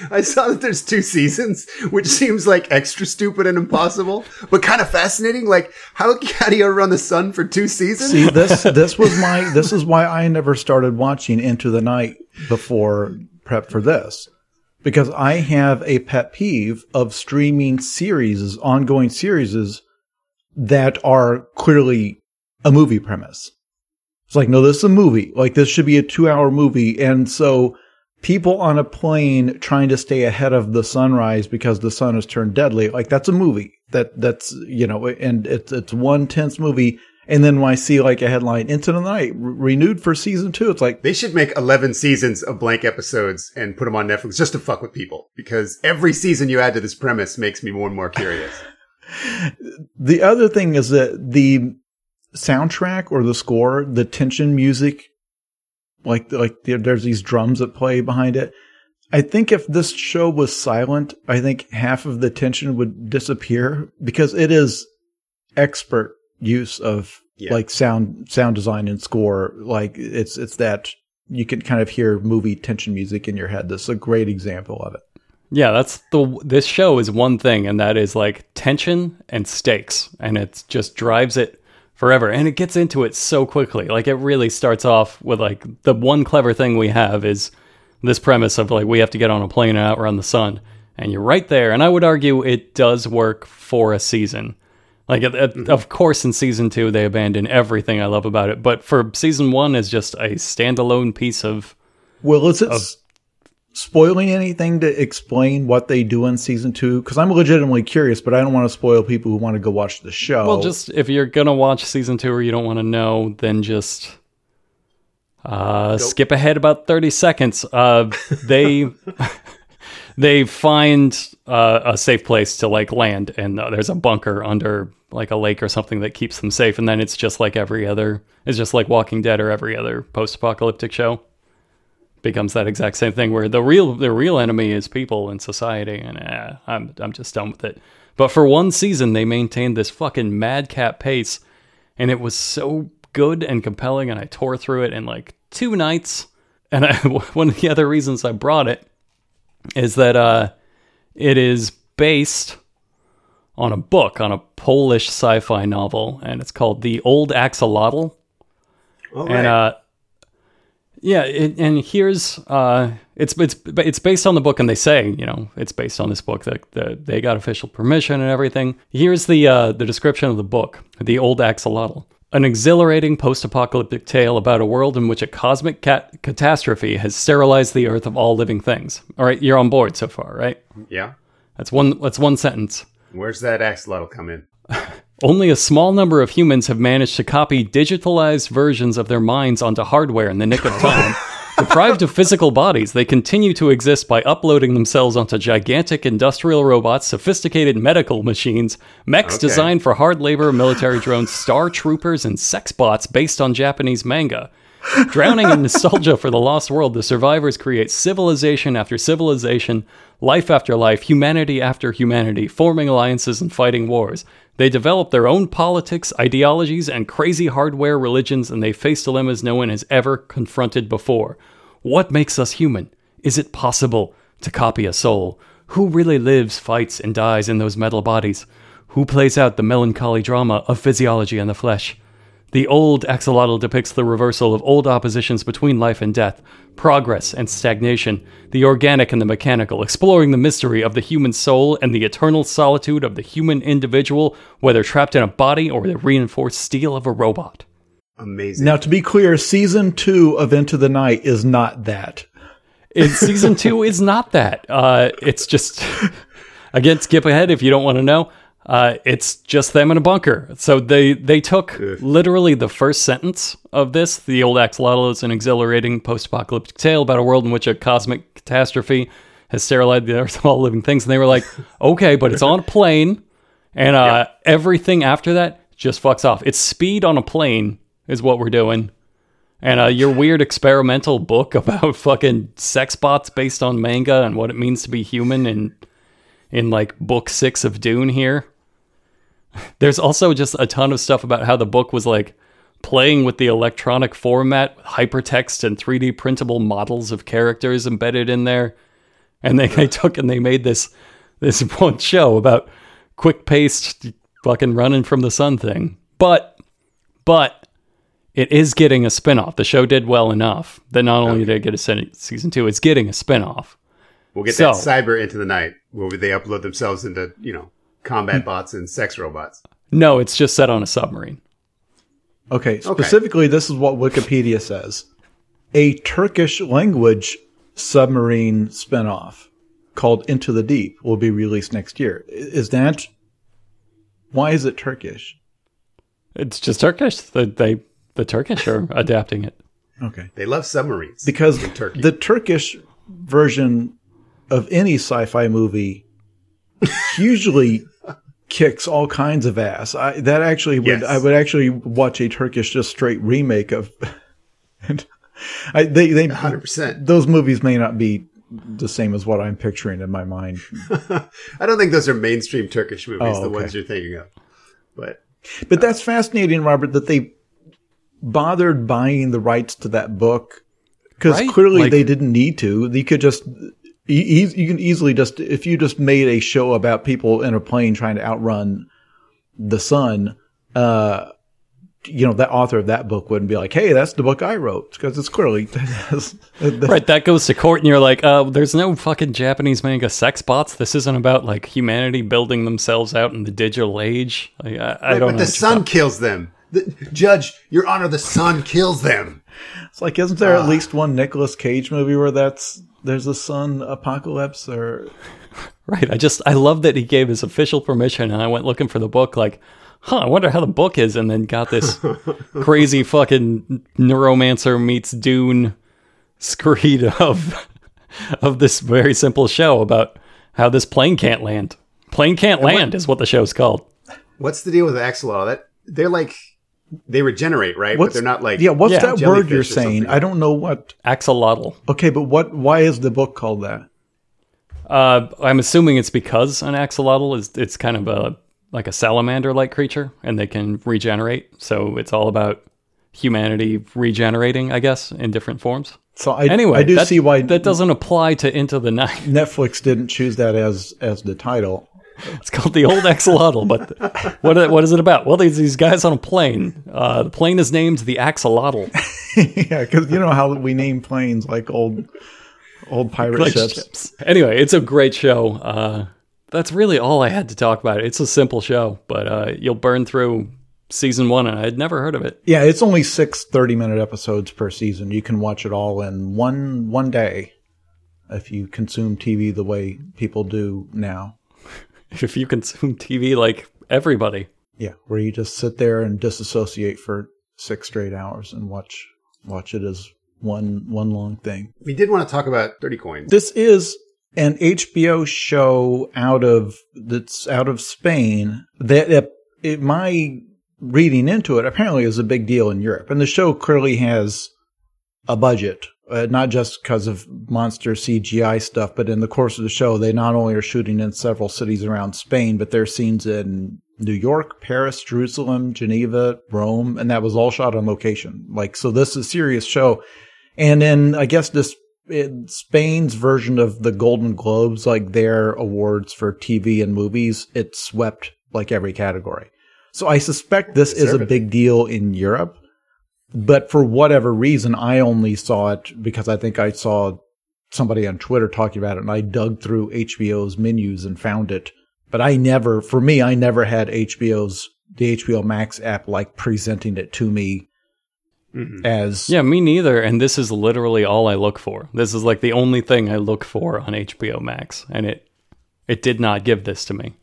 (laughs) I saw that there's two seasons, which seems like extra stupid and impossible, but kind of fascinating. Like, how, how do you run the sun for two seasons? See, this this was my this is why I never started watching Into the Night before prep for this. Because I have a pet peeve of streaming series, ongoing series that are clearly a movie premise. It's like, no, this is a movie. Like this should be a two hour movie. And so people on a plane trying to stay ahead of the sunrise because the sun has turned deadly, like that's a movie. That that's you know, and it's it's one tense movie. And then when I see like a headline, Into the Night re- renewed for season two, it's like They should make 11 seasons of blank episodes and put them on Netflix just to fuck with people because every season you add to this premise makes me more and more curious. (laughs) The other thing is that the soundtrack or the score, the tension music, like like there, there's these drums that play behind it. I think if this show was silent, I think half of the tension would disappear because it is expert use of Yeah. like sound sound design and score. Like it's it's that you can kind of hear movie tension music in your head. This is a great example of it. Yeah, that's the this show is one thing, and that is like tension and stakes, and it just drives it forever, and it gets into it so quickly. Like it really starts off with like the one clever thing we have is this premise of like we have to get on a plane and outrun the sun, and you're right there. And I would argue it does work for a season. Like, it, it, mm-hmm. of course, in season two they abandon everything I love about it, but for season one is just a standalone piece of Well, it's, it s- spoiling anything to explain what they do in season two? Because I'm legitimately curious, but I don't want to spoil people who want to go watch the show. Well, just if you're gonna watch season two or you don't want to know, then just uh, skip ahead about thirty seconds. Uh, they (laughs) they find uh, a safe place to like land, and uh, there's a bunker under like a lake or something that keeps them safe. And then it's just like every other, it's just like Walking Dead or every other post-apocalyptic show. Becomes that exact same thing where the real the real enemy is people and society, and eh, I'm I'm just done with it. But for one season, they maintained this fucking madcap pace, and it was so good and compelling, and I tore through it in like two nights. And I, (laughs) one of the other reasons I brought it is that uh, it is based on a book, on a Polish sci-fi novel, and it's called The Old Axolotl. All And uh, yeah, it, and here's uh, it's it's it's based on the book, and they say you know it's based on this book that, that they got official permission and everything. Here's the uh, the description of the book, The Old Axolotl. An exhilarating post-apocalyptic tale about a world in which a cosmic cat- catastrophe has sterilized the earth of all living things. All right, you're on board so far, right? yeah. That's one. That's one sentence. Where's that axolotl come in? (laughs) Only a small number of humans have managed to copy digitalized versions of their minds onto hardware in the nick of time. (laughs) Deprived of physical bodies, they continue to exist by uploading themselves onto gigantic industrial robots, sophisticated medical machines, mechs Okay. designed for hard labor, military drones, star troopers, and sex bots based on Japanese manga. Drowning in nostalgia for the lost world, the survivors create civilization after civilization, life after life, humanity after humanity, forming alliances and fighting wars. They develop their own politics, ideologies, and crazy hardware religions, and they face dilemmas no one has ever confronted before. What makes us human? Is it possible to copy a soul? Who really lives, fights, and dies in those metal bodies? Who plays out the melancholy drama of physiology and the flesh? The old axolotl depicts the reversal of old oppositions between life and death, progress and stagnation, the organic and the mechanical, exploring the mystery of the human soul and the eternal solitude of the human individual, whether trapped in a body or the reinforced steel of a robot. Amazing. now, to be clear, season two of Into the Night is not that. In season two is not that. Uh, it's just (laughs) again, skip ahead if you don't want to know. Uh, it's just them in a bunker. So they they took literally the first sentence of this. The old axolotl is an exhilarating post-apocalyptic tale about a world in which a cosmic catastrophe has sterilized the earth of all living things. And they were like, (laughs) okay, but it's on a plane, and uh, everything after that just fucks off. It's speed on a plane is what we're doing. And uh, your weird experimental book about (laughs) fucking sex bots based on manga and what it means to be human in in like book six of Dune here. There's also just a ton of stuff about how the book was like playing with the electronic format, hypertext and 3D printable models of characters embedded in there. And they, they took and they made this this (laughs) one show about quick paced fucking running from the sun thing. But but it is getting a spin-off. The show did well enough that not only did it get a se- season two, it's getting a spin-off. we'll get so- that cyber into the night where they upload themselves into, you know. Combat bots and sex robots. No, it's just set on a submarine. Okay, specifically, this is what Wikipedia says. A Turkish language submarine spinoff called Into the Deep will be released next year. Is that why is it Turkish? It's just Turkish. The, they the Turkish are (laughs) adapting it. Okay. They love submarines. Because in Turkey. the Turkish version of any sci-fi movie usually kicks all kinds of ass. I, that actually would Yes. I would actually watch a Turkish just straight remake of. and I, they they 100%. those movies may not be the same as what I'm picturing in my mind. (laughs) I don't think those are mainstream Turkish movies, Oh, the okay. ones you're thinking of. But But that's fascinating, Robert, that they bothered buying the rights to that book because Right? clearly Like- they didn't need to. They could just you can easily just if you just made a show about people in a plane trying to outrun the sun, uh, you know, that author of that book wouldn't be like, "Hey, that's the book I wrote," because it's clearly (laughs) Right, that goes to court, and you're like, uh, there's no fucking Japanese manga sex bots. This isn't about like humanity building themselves out in the digital age. Like, I, I Right, don't but know. the sun kills them. The, Judge, Your Honor, the sun kills them. It's like, isn't there at least one Nicolas Cage movie where that's there's a sun apocalypse or (laughs) Right, I just I love that he gave his official permission, and I went looking for the book, like, huh, I wonder how the book is, and then got this (laughs) crazy fucking neuromancer meets Dune screed of (laughs) of this very simple show about how this plane can't land. Plane can't land is what the show's called. What's the deal with the axolotl? That they're like they regenerate, right? what's but they're not like yeah. What's Yeah, that word you're saying? I don't know what. Axolotl. Okay, but what? Why is the book called that? Uh, I'm assuming it's because an axolotl is it's kind of a like a salamander like creature, and they can regenerate. So it's all about humanity regenerating, I guess, in different forms. So I Anyway, I do that, see why that doesn't apply to Into the Night. Netflix didn't choose that as as the title. It's called the Old Axolotl, but what what is it about? Well, there's these guys on a plane. Uh, the plane is named the Axolotl. (laughs) yeah, because you know how we name planes like old old pirate Like ships. ships. Anyway, it's a great show. Uh, that's really all I had to talk about. It's a simple show, but uh, you'll burn through season one, and I'd never heard of it. Yeah, it's only six 30 minute episodes per season. You can watch it all in one one day if you consume TV the way people do now. (laughs) If you consume TV like everybody, Yeah, where you just sit there and disassociate for six straight hours and watch watch it as one one long thing. we did want to talk about 30 coins. This is an HBO show out of that's out of Spain that it, it, my reading into it apparently is a big deal in Europe, and the show clearly has a budget. Uh, not just because of monster CGI stuff, but in the course of the show, they not only are shooting in several cities around Spain, but there's scenes in New York, Paris, Jerusalem, Geneva, Rome, and that was all shot on location. Like, so this is a serious show. And then I guess this in Spain's version of the Golden Globes, like their awards for TV and movies, it swept like every category. So I suspect this is a big deal in Europe. But for whatever reason, I only saw it because I think I saw somebody on Twitter talking about it and I dug through HBO's menus and found it. But I never, for me, I never had HBO's, the HBO Max app like presenting it to me mm-hmm. as yeah, me neither. And this is literally all I look for. This is like the only thing I look for on HBO Max, and it it did not give this to me.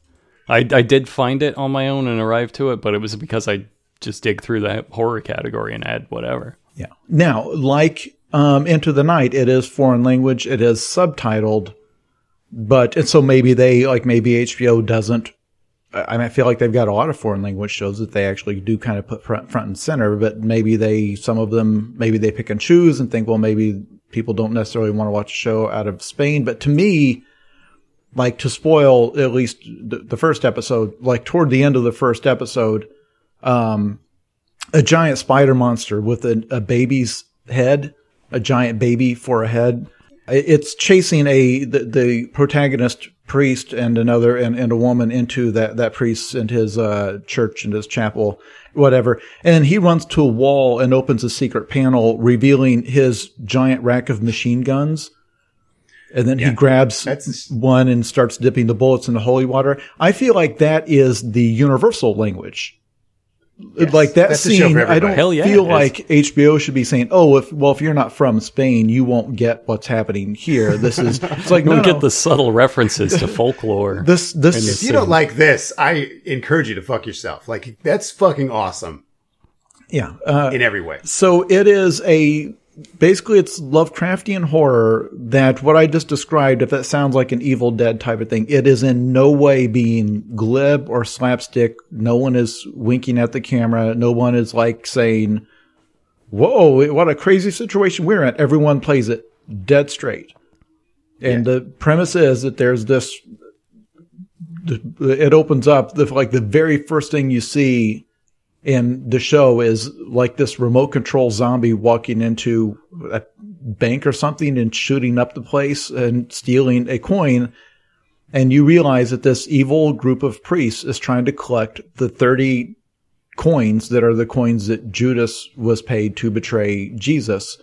I I did find it on my own and arrive to it, but it was because I just dig through the horror category and add whatever. Yeah. Now, like um, Into the Night, it is foreign language. It is subtitled, but and so maybe they like maybe HBO doesn't. I mean, I feel like they've got a lot of foreign language shows that they actually do kind of put front, front and center, but maybe they some of them maybe they pick and choose and think, well, maybe people don't necessarily want to watch a show out of Spain. But to me, like to spoil at least the, the first episode, like toward the end of the first episode, um, a giant spider monster with a, a baby's head, a giant baby for a head. It's chasing a the, the protagonist priest and another and, and a woman into that that priest and his uh, church and his chapel, whatever. And he runs to a wall and opens a secret panel, revealing his giant rack of machine guns. And then he grabs That's- one and starts dipping the bullets in the holy water. I feel like that is the universal language. Like that that's the show scene, I don't Hell yeah, feel like HBO should be saying, "Oh, if well, if you're not from Spain, you won't get what's happening here." This is it's like (laughs) You don't no. get the subtle references to (laughs) folklore. this this If you don't like this, I encourage you to fuck yourself. Like that's fucking awesome yeah. Uh, in every way. so it is a basically it's Lovecraftian horror that what I just described. If that sounds like an Evil Dead type of thing, it is in no way being glib or slapstick. No one is winking at the camera. No one is like saying, "Whoa, what a crazy situation we're in." Everyone plays it dead straight. And the premise is that there's this. It opens up the like the very first thing you see in the show is like this remote control zombie walking into a bank or something and shooting up the place and stealing a coin. And you realize that this evil group of priests is trying to collect the 30 coins that are the coins that Judas was paid to betray Jesus.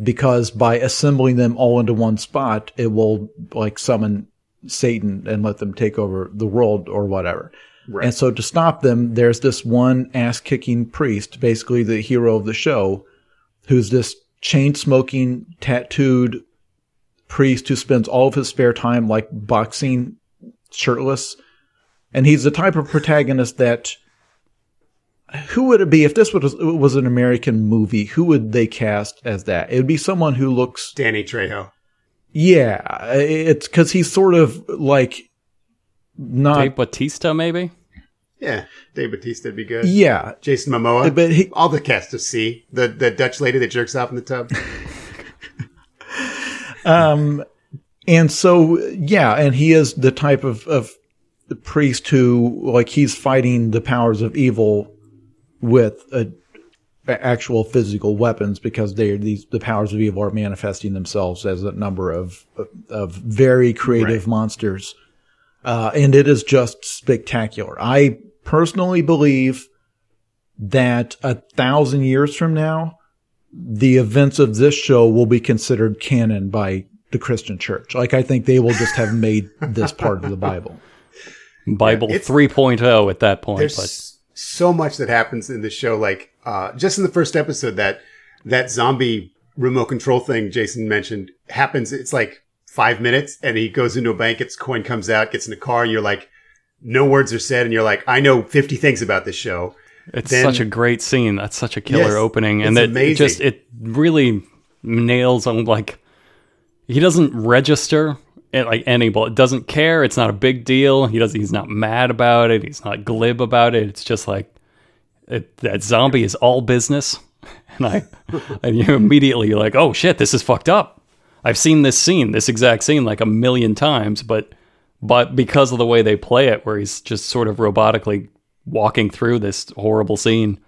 Because by assembling them all into one spot, it will like summon Satan and let them take over the world or whatever. Right. And so to stop them, there's this one ass kicking priest, basically the hero of the show, who's this chain smoking, tattooed priest who spends all of his spare time like boxing shirtless. And he's the type of protagonist that who would it be if this was was an American movie? Who would they cast as that? It would be someone who looks Danny Trejo. yeah, it's because he's sort of like not Dave Bautista, maybe. Yeah, Dave Bautista would be good. yeah, Jason Momoa. but he, all the cast of See. The the Dutch lady that jerks off in the tub. (laughs) Um, and so, yeah, and he is the type of, of the priest who, like, he's fighting the powers of evil with a, a- actual physical weapons because they these the powers of evil are manifesting themselves as a number of of very creative Right. monsters, uh, and it is just spectacular. I personally believe that a thousand years from now, the events of this show will be considered canon by the Christian church. Like, I think they will just have made this part of the Bible. Bible it's- 3.0 at that point. There's But so much that happens in the show. Like uh, just in the first episode, that that zombie remote control thing Jason mentioned happens. It's like five minutes, and he goes into a bank, gets coin, comes out, gets in a car, and you're like, no words are said, and you're like, I know 50 things about this show. it's then- such a great scene. That's such a killer Yes, opening, and it's that it amazing. just it really nails on like he doesn't register it like any ball. It doesn't care. It's not a big deal. He doesn't. He's not mad about it. He's not glib about it. It's just like it, that zombie is all business, (laughs) and I (laughs) and you immediately you're like, oh shit, this is fucked up. I've seen this scene, this exact scene, like a million times, but but because of the way they play it, where he's just sort of robotically walking through this horrible scene,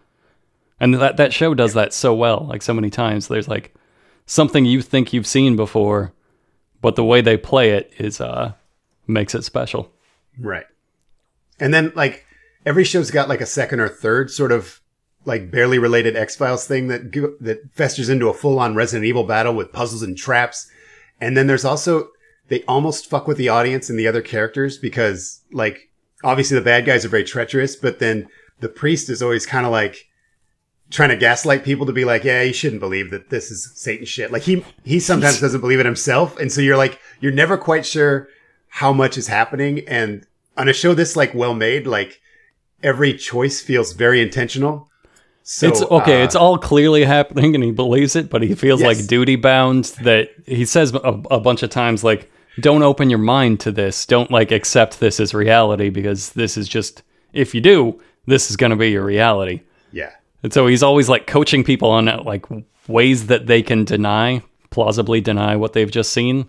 and that that show does that so well, like so many times. There's like something you think you've seen before, but the way they play it is uh makes it special. Right. And then like every show's got like a second or third sort of like barely related X Files thing that that festers into a full on Resident Evil battle with puzzles and traps. And then there's also they almost fuck with the audience and the other characters because like obviously the bad guys are very treacherous, but then the priest is always kind of like trying to gaslight people to be like, yeah, you shouldn't believe that this is Satan shit. Like he he sometimes doesn't believe it himself, and so you're like you're never quite sure how much is happening. And on a show this like well made, like every choice feels very intentional. So it's okay. uh, it's all clearly happening, and he believes it, but he feels Yes. like duty bound. That he says a, a bunch of times, like, "Don't open your mind to this. Don't like accept this as reality because this is just if you do, this is going to be your reality." yeah, And so he's always like coaching people on like ways that they can deny, plausibly deny what they've just seen,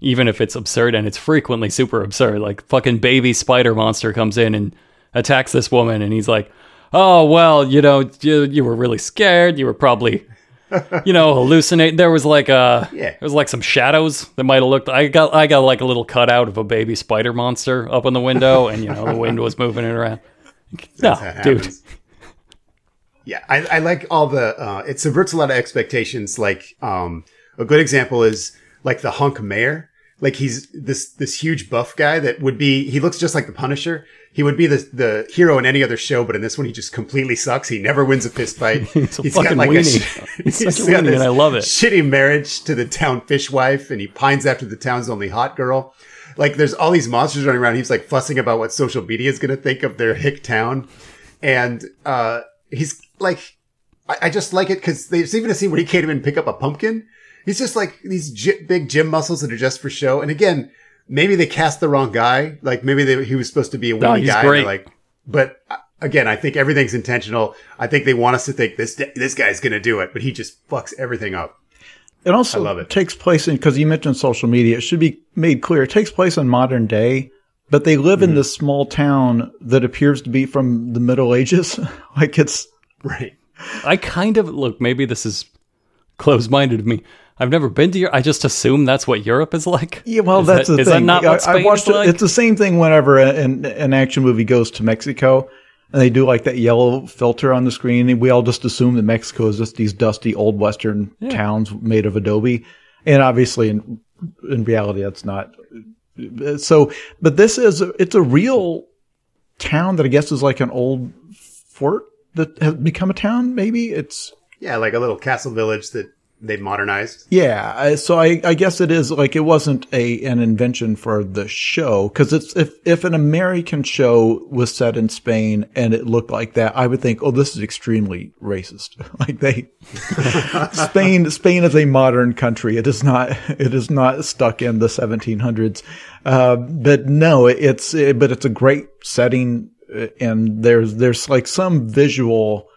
even if it's absurd and it's frequently super absurd. Like fucking baby spider monster comes in and attacks this woman and he's like, "Oh, well, you know, you, you were really scared. You were probably (laughs) you know, hallucinate. There was like a Yeah. there was like some shadows that might have looked I got I got like a little cutout of a baby spider monster up in the window and you know, the wind was moving it around. (laughs) No, dude. Yeah, I, I like all the. Uh, it subverts a lot of expectations. Like um, a good example is like the hunk mayor. Like he's this this huge buff guy that would be. He looks just like the Punisher. He would be the the hero in any other show, but in this one, he just completely sucks. He never wins a fist fight. (laughs) He's a fucking a weenie. sh- (laughs) He's such a weenie, and I love it. Shitty marriage to the town fishwife, and he pines after the town's only hot girl. Like there's all these monsters running around. He's like fussing about what social media is going to think of their hick town, and uh, he's like, I, I just like it because there's even a scene where he can't even pick up a pumpkin. He's just like these gy- big gym muscles that are just for show. And again, maybe they cast the wrong guy. Like maybe they, he was supposed to be a No, guy. great. Like, but uh, again, I think everything's intentional. I think they want us to think this this guy's going to do it, but he just fucks everything up. It also I love it. takes place in because you mentioned social media. It should be made clear it takes place in modern day, but they live Mm-hmm. in this small town that appears to be from the Middle Ages. (laughs) like it's Right. I kind of look. Maybe this is close-minded of me. I've never been to Europe. I just assume that's what Europe is like. Yeah, well, Is that's that- the is thing. that not what I, I watched it. like? It's the same thing whenever an, an action movie goes to Mexico and they do like that yellow filter on the screen. And we all just assume that Mexico is just these dusty old Western towns made of adobe. And obviously, in, in reality, that's not. So, but this is, it's a real town that I guess is like an old fort that has become a town, maybe. It's, Yeah, like a little castle village that they modernized. Yeah, so I, I guess it is like it wasn't a an invention for the show because it's if if an American show was set in Spain and it looked like that, I would think, oh, this is extremely racist. (laughs) Like they, (laughs) Spain Spain is a modern country. It is not it is not stuck in the 1700s. Uh, but no, it's but it's a great setting, uh, and there's there's like some visual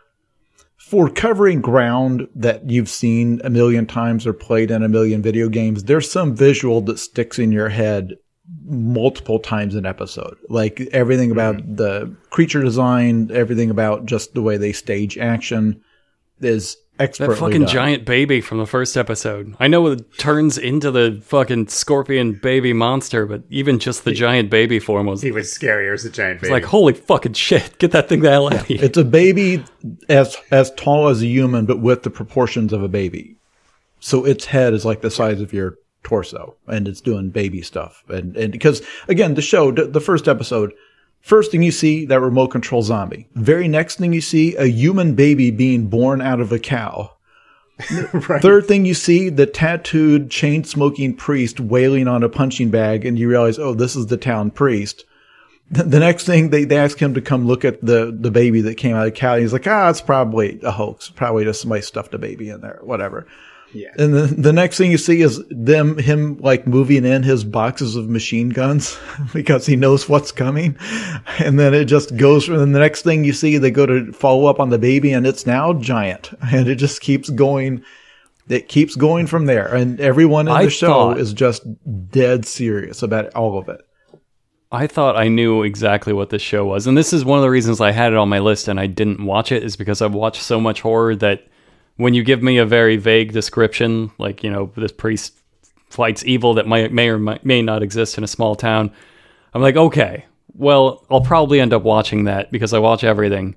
for covering ground that you've seen a million times or played in a million video games, there's some visual that sticks in your head multiple times an episode. Like everything about mm-hmm. the creature design, everything about just the way they stage action is expertly That fucking done. giant baby from the first episode. I know it turns into the fucking scorpion baby monster, but even just the giant baby form was He was scarier as a giant baby. It's like, holy fucking shit, get that thing the hell out of here. It's a baby as as tall as a human, but with the proportions of a baby. So its head is like the size of your torso, and it's doing baby stuff. And and because again, the show, the, the first episode, first thing you see that remote control zombie. Very next thing you see a human baby being born out of a cow. (laughs) Third thing you see the tattooed chain smoking priest wailing on a punching bag, and you realize, oh, this is the town priest. The the next thing they, they ask him to come look at the, the baby that came out of the cow. He's like, ah, it's probably a hoax. Probably just somebody stuffed a baby in there, whatever. Yeah. And the, the next thing you see is them, him like moving in his boxes of machine guns (laughs) because he knows what's coming. And then it just goes, from. and the next thing you see, they go to follow up on the baby and it's now giant (laughs) and it just keeps going. It keeps going from there. And everyone in I the show thought- is just dead serious about all of it. I thought I knew exactly what this show was. And this is one of the reasons I had it on my list and I didn't watch it, is because I've watched so much horror that when you give me a very vague description, like, you know, this priest fights evil that might, may or may not exist in a small town, I'm like, okay, well, I'll probably end up watching that because I watch everything.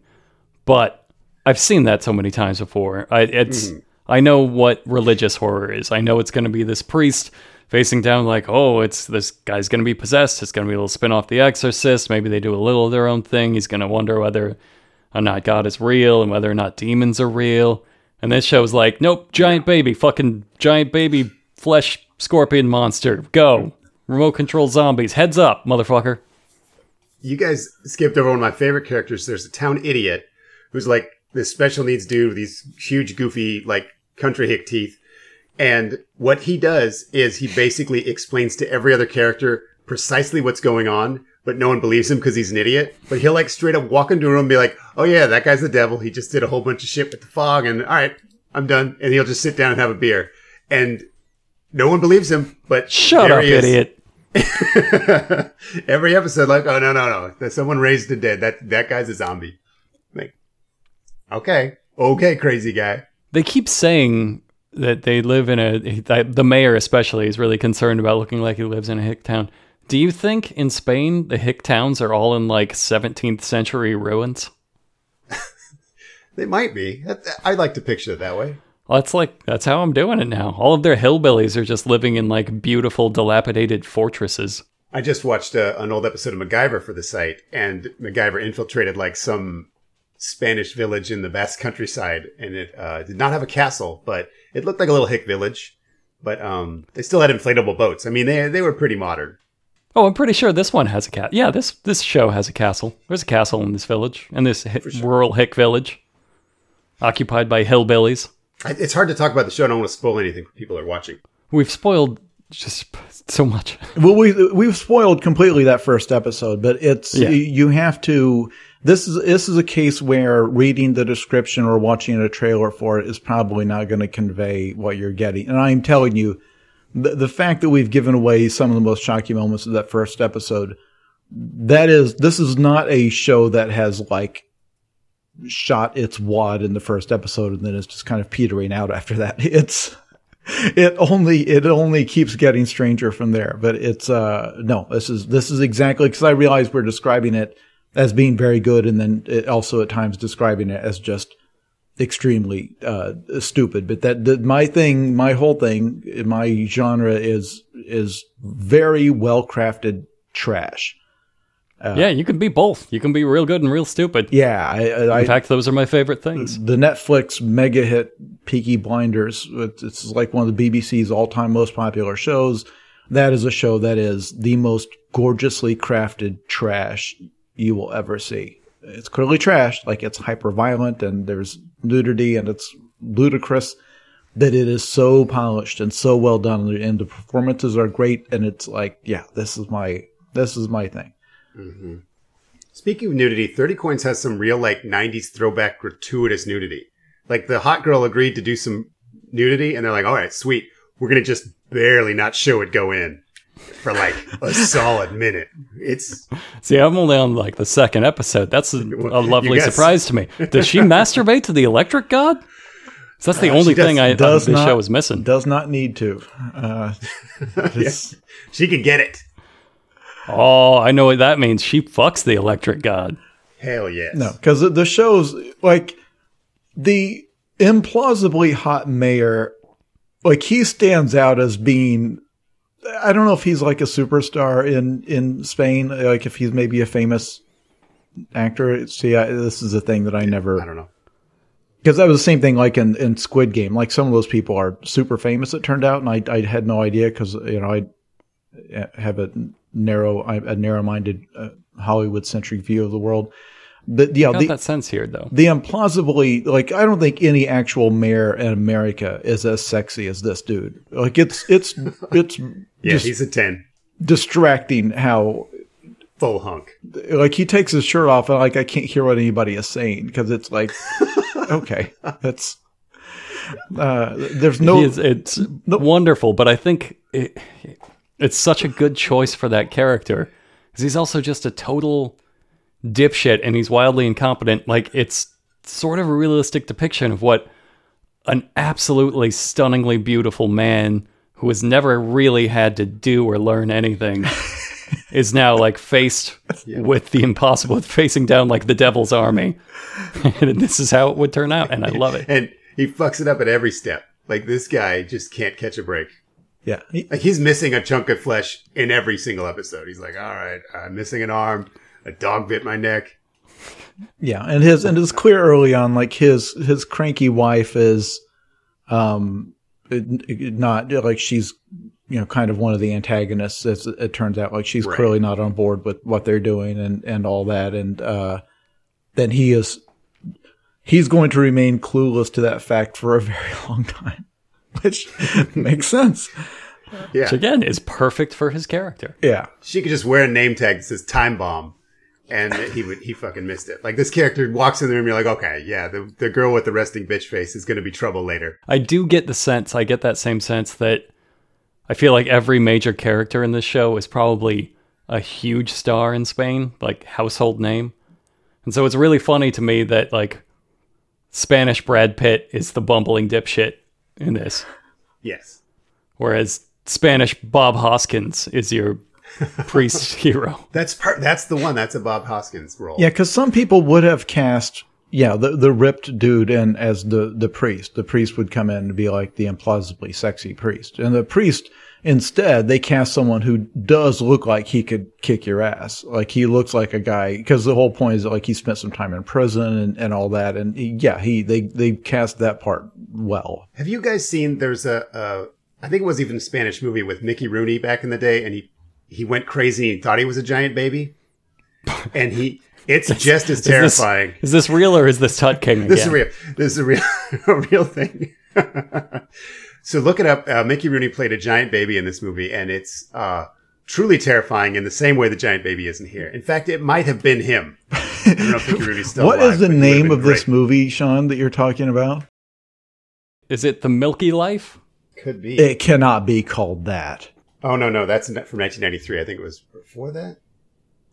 But I've seen that so many times before. I, it's mm-hmm. I know what religious horror is. I know it's going to be this priest facing down like, oh, it's this guy's going to be possessed. It's going to be a little spin off The Exorcist. Maybe they do a little of their own thing. He's going to wonder whether or not God is real and whether or not demons are real. And this show's like, nope, giant baby, fucking giant baby flesh scorpion monster. Go. Remote control zombies. Heads up, motherfucker. you guys skipped over one of my favorite characters. There's a town idiot who's like this special needs dude with these huge, goofy, like country hick teeth. And what he does is he basically explains to every other character precisely what's going on, but no one believes him because he's an idiot. But he'll like straight up walk into a room and be like, "Oh yeah, that guy's the devil. He just did a whole bunch of shit with the fog, and all right, I'm done." And he'll just sit down and have a beer, and no one believes him. But Shut up, idiot. (laughs) Every episode, like, oh no, no, no, that someone raised the dead. That that guy's a zombie. Like, okay, okay, crazy guy. They keep saying that they live in a the mayor especially is really concerned about looking like he lives in a hick town. Do you think in Spain the hick towns are all in like 17th century ruins? (laughs) They might be. That- I like to picture it that way. Well, that's like that's how I'm doing it now. All of their hillbillies are just living in like beautiful dilapidated fortresses. I just watched uh an old episode of MacGyver for the site, and MacGyver infiltrated like some Spanish village in the Basque countryside, and it uh, did not have a castle, but it looked like a little hick village. But um, they still had inflatable boats. I mean, they they were pretty modern. Oh, I'm pretty sure this one has a cat. Yeah, this this show has a castle. There's a castle in this village, in this hi- rural hick village, occupied by hillbillies. I, it's hard to talk about the show. I don't want to spoil anything for people that are watching. We've spoiled just so much. (laughs) Well, we we've spoiled completely that first episode, but it's Yeah. you have to. This is this is a case where reading the description or watching a trailer for it is probably not going to convey what you're getting. And I'm telling you, the the fact that we've given away some of the most shocking moments of that first episode, that is this is not a show that has like shot its wad in the first episode and then it's just kind of petering out after that. (laughs) It's it only it only keeps getting stranger from there. But it's uh no, this is this is exactly because I realize we're describing it as being very good, and then also at times describing it as just extremely uh, stupid. But that, that my thing, my whole thing, my genre is is very well crafted trash. yeah, you can be both. You can be real good and real stupid. Yeah, I, I, In fact, those are my favorite things. the Netflix mega hit Peaky Blinders. It's it's like one of the BBC's all time most popular shows. That is a show that is the most gorgeously crafted trash you will ever see. It's clearly trashed, like it's hyper violent and there's nudity and it's ludicrous. That it is so polished and so well done, and the performances are great. And it's like, yeah, this is my this is my thing. Mm-hmm. Speaking of nudity, 30 Coins has some real, like, 90s throwback gratuitous nudity. Like, the hot girl agreed to do some nudity, and they're like, all right, sweet. We're to just barely not show it go in for, like, a solid minute. It's, See, I'm only on like the second episode. That's a, (laughs) a lovely guess. surprise to me. Does she masturbate to the electric god? 'Cause that's the only does- thing I does this not- show is missing. Does not need to. Uh, (laughs) it's- she can get it. Oh, I know what that means. She fucks the electric god. Hell yes. No, because the show's like the implausibly hot mayor, like he stands out as being. I don't know if he's like a superstar in in Spain, like if he's maybe a famous actor. See, I, this is a thing that I never. I don't know. because that was the same thing like in, in Squid Game. Like some of those people are super famous. It turned out, and I I had no idea because you know I have a narrow a narrow minded uh, Hollywood centric view of the world. But yeah, Got the, that sense here, though. the implausibly like I don't think any actual mayor in America is as sexy as this dude. Like it's it's it's (laughs) Yeah, just he's a 10. distracting how Full hunk. like he takes his shirt off and like I can't hear what anybody is saying because it's like (laughs) okay that's uh there's no is, it's wonderful, but I think it, it's such a good choice for that character because he's also just a total dipshit and he's wildly incompetent. Like it's sort of a realistic depiction of what an absolutely stunningly beautiful man who has never really had to do or learn anything (laughs) is now like faced with the impossible, with facing down like the devil's army. (laughs) and this is how it would turn out, and I love it. And he fucks it up at every step. Like, this guy just can't catch a break. yeah he- Like, he's missing a chunk of flesh in every single episode. He's like, all right, I'm missing an arm. A dog bit my neck. Yeah, and his and it's clear early on, like his his cranky wife is, um, it- it- not like she's you know kind of one of the antagonists. As it turns out, like she's Right. clearly not on board with what they're doing and and all that, and uh, then he is he's going to remain clueless to that fact for a (laughs) very long time, which (laughs) makes sense. Yeah. Which again is perfect for his character. Yeah, She could just wear a name tag that says time bomb. And he would, he fucking missed it. Like this character walks in the room, you're like, okay, yeah, the, the girl with the resting bitch face is going to be trouble later. I do get the sense, I get that same sense that I feel like every major character in this show is probably a huge star in Spain, like household name. And so it's really funny to me that like Spanish Brad Pitt is the bumbling dipshit in this, Yes. whereas Spanish Bob Hoskins is your (laughs) priest hero. That's part, that's the one. That's a Bob Hoskins role. Yeah, because some people would have cast, yeah, the the ripped dude in as the the priest. The priest would come in and be like the implausibly sexy priest, and the priest instead they cast someone who does look like he could kick your ass. Like he looks like a guy because the whole point is that like he spent some time in prison and, and all that, and he, yeah, he they they cast that part well. Have you guys seen? There's a, a, I think it was even a Spanish movie with Mickey Rooney back in the day, and he he went crazy and thought he was a giant baby, and he it's (laughs) just as Is this- terrifying. Is this real or is this Tut King again? This is real. This is a real, (laughs) a real thing. (laughs) so look it up. Uh, Mickey Rooney played a giant baby in this movie, and it's uh, truly terrifying in the same way the giant baby isn't here. In fact, it might have been him. I don't know if Mickey Rooney's still What alive, is the but he would've name been of this movie, Sean, that you're talking about? Is it the Milky Life? Could be. It cannot be called that. Oh no, no, that's from 1993. I think it was before that.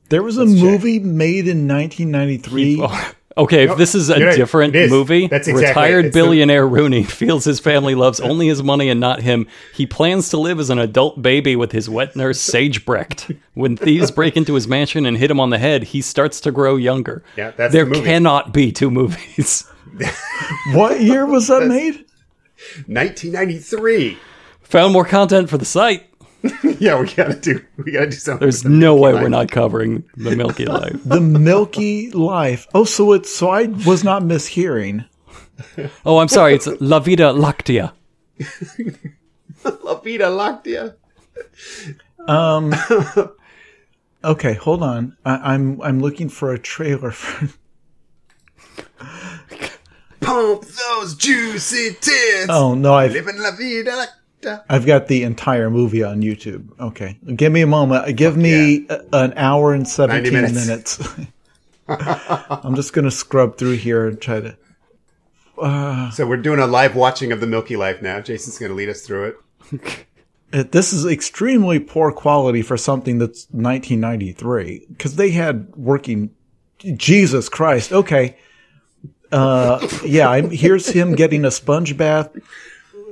There was a Let's check. movie made in 1993. Oh, Okay, if this is a you're right. different It is. movie, That's exactly it. retired the- billionaire Rooney (laughs) feels his family loves only his money and not him. He plans to live as an adult baby with his wet nurse Sägebrecht. When thieves break into his mansion and hit him on the head, he starts to grow younger. Yeah, that's there the movie. cannot be two movies. (laughs) What year was that made? 1993. Found more content for the site. (laughs) Yeah, we gotta do. We gotta do something. There's the no way Life. we're not covering the Milky (laughs) Life. The Milky Life. Oh, so it's so I was not mishearing. Oh, I'm sorry. It's La Vida Lactea. La Vida Lactea. Um. (laughs) Okay, hold on. I, I'm I'm looking for a trailer for. Pump those juicy tits. Oh no, I've Living La Vida Lactea. I've got the entire movie on YouTube. Okay, give me a moment. Give me a- an hour and seventeen minutes. minutes. (laughs) I'm just gonna scrub through here and try to. So we're doing a live watching of the Milky Life now. Jason's gonna lead us through it. (laughs) Uh, This is extremely poor quality for something that's 1993 because they had working. Jesus Christ. Okay. Uh, yeah. I'm, here's him getting a sponge bath,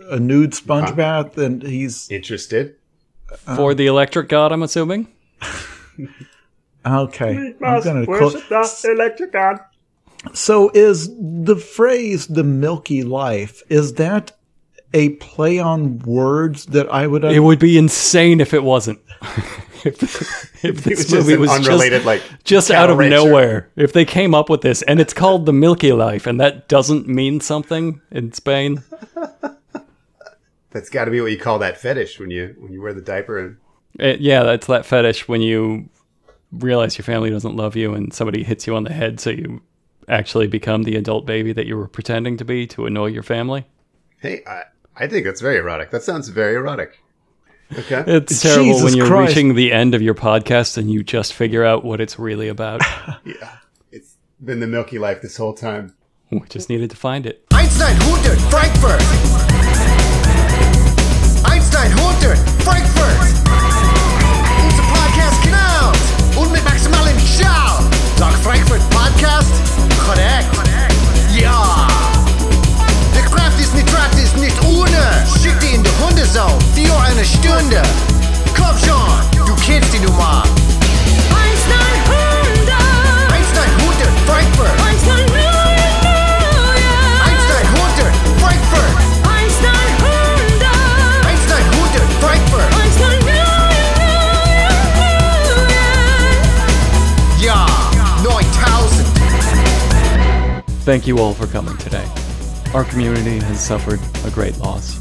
a nude sponge uh, bath, and he's Interested? For the electric god, I'm assuming. (laughs) okay. I'm gonna clo- the electric god. So is the phrase "the Milky Life" is that a play on words that I would? It would be insane if it wasn't. (laughs) if, if (laughs) It was this just movie was unrelated, just, like just out of cattle rancher. nowhere. If they came up with this and it's called the Milky Life and that doesn't mean something in Spain. That's got to be what you call that fetish when you when you wear the diaper and It, yeah, that's that fetish when you realize your family doesn't love you and somebody hits you on the head so you actually become the adult baby that you were pretending to be to annoy your family. hey, I, I think that's very erotic. That sounds very erotic. Okay. It's terrible Jesus when you're Christ. reaching the end of your podcast and you just figure out what it's really about. (laughs) yeah. It's been the Milky Life this whole time. we just needed to find it. Einstein 100 Frankfurt. Frankfurt. Unser Podcast genau. Und mit maximalem Schau. Sag Frankfurt Podcast. Korrekt. Ja. Der Kraft ist nicht Kraft ist nicht ohne. Schick die in die Hundesau. Für eine Stunde. Komm schon. Du kennst die Nummer. Einstein 100. Einstein 100 Frankfurt. Thank you all for coming today. Our community has suffered a great loss,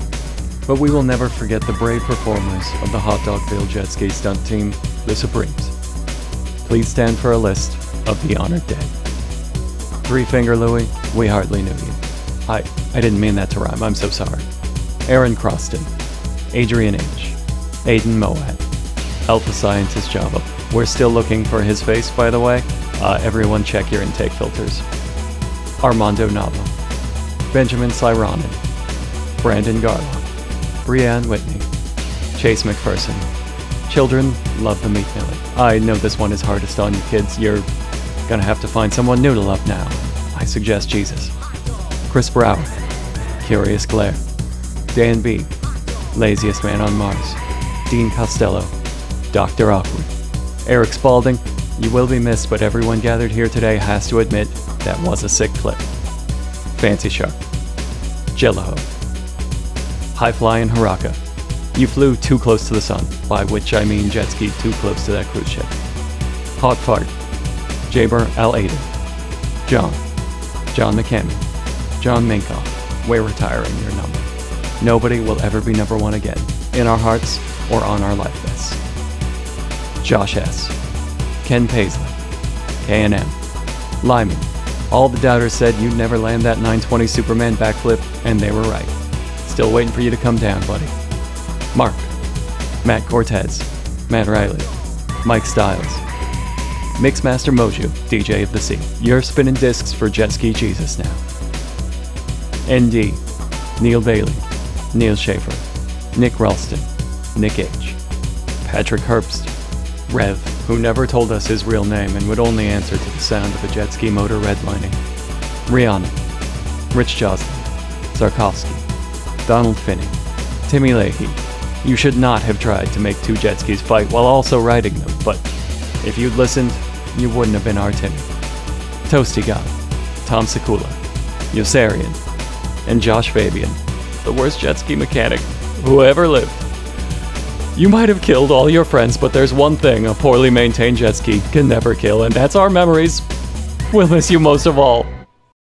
but we will never forget the brave performers of the Hot Dogville Jet Ski Stunt Team, the Supremes. Please stand for a list of the honored dead. Three Finger Louie, we hardly knew you. I, I didn't mean that to rhyme, I'm so sorry. Aaron Croston, Adrian H., Aiden Moat, Alpha Scientist Java. We're still looking for his face, by the way. Uh, everyone check your intake filters. Armando Nava, Benjamin Cyronin, Brandon Garlock, Brianne Whitney, Chase McPherson. Children love the meat millie. I know this one is hardest on you kids. You're gonna have to find someone new to love now. I suggest Jesus. Chris Brower, Curious Glare, Dan B, Laziest Man on Mars, Dean Costello, Dr. Awkward, Eric Spalding, you will be missed, but everyone gathered here today has to admit that was a sick clip. Fancy Shark, Jello, High Flying Haraka, you flew too close to the sun, by which I mean jet ski too close to that cruise ship. Hot Fart, Jaber Al Aden, John, John McCammon, John Minkoff, we're retiring your number. Nobody will ever be number one again, in our hearts or on our life vests. Josh S., Ken Paisley, K&M, Lyman. All the doubters said you'd never land that 920 Superman backflip, and they were right. Still waiting for you to come down, buddy. Mark, Matt Cortez, Matt Riley, Mike Stiles, Mixmaster Moju, DJ of the Sea. You're spinning discs for Jet Ski Jesus now. ND, Neil Bailey, Neil Schaefer, Nick Ralston, Nick H., Patrick Herbst, Rev, who never told us his real name and would only answer to the sound of a jet ski motor redlining, Rihanna, Rich Joslin, Zarkovsky, Donald Finney, Timmy Leahy. You should not have tried to make two jet skis fight while also riding them, but if you'd listened, you wouldn't have been our Timmy. Toasty God, Tom Sekula, Yossarian, and Josh Fabian, the worst jet ski mechanic who ever lived. You might have killed all your friends, but there's one thing a poorly maintained jet ski can never kill, and that's our memories. We'll miss you most of all.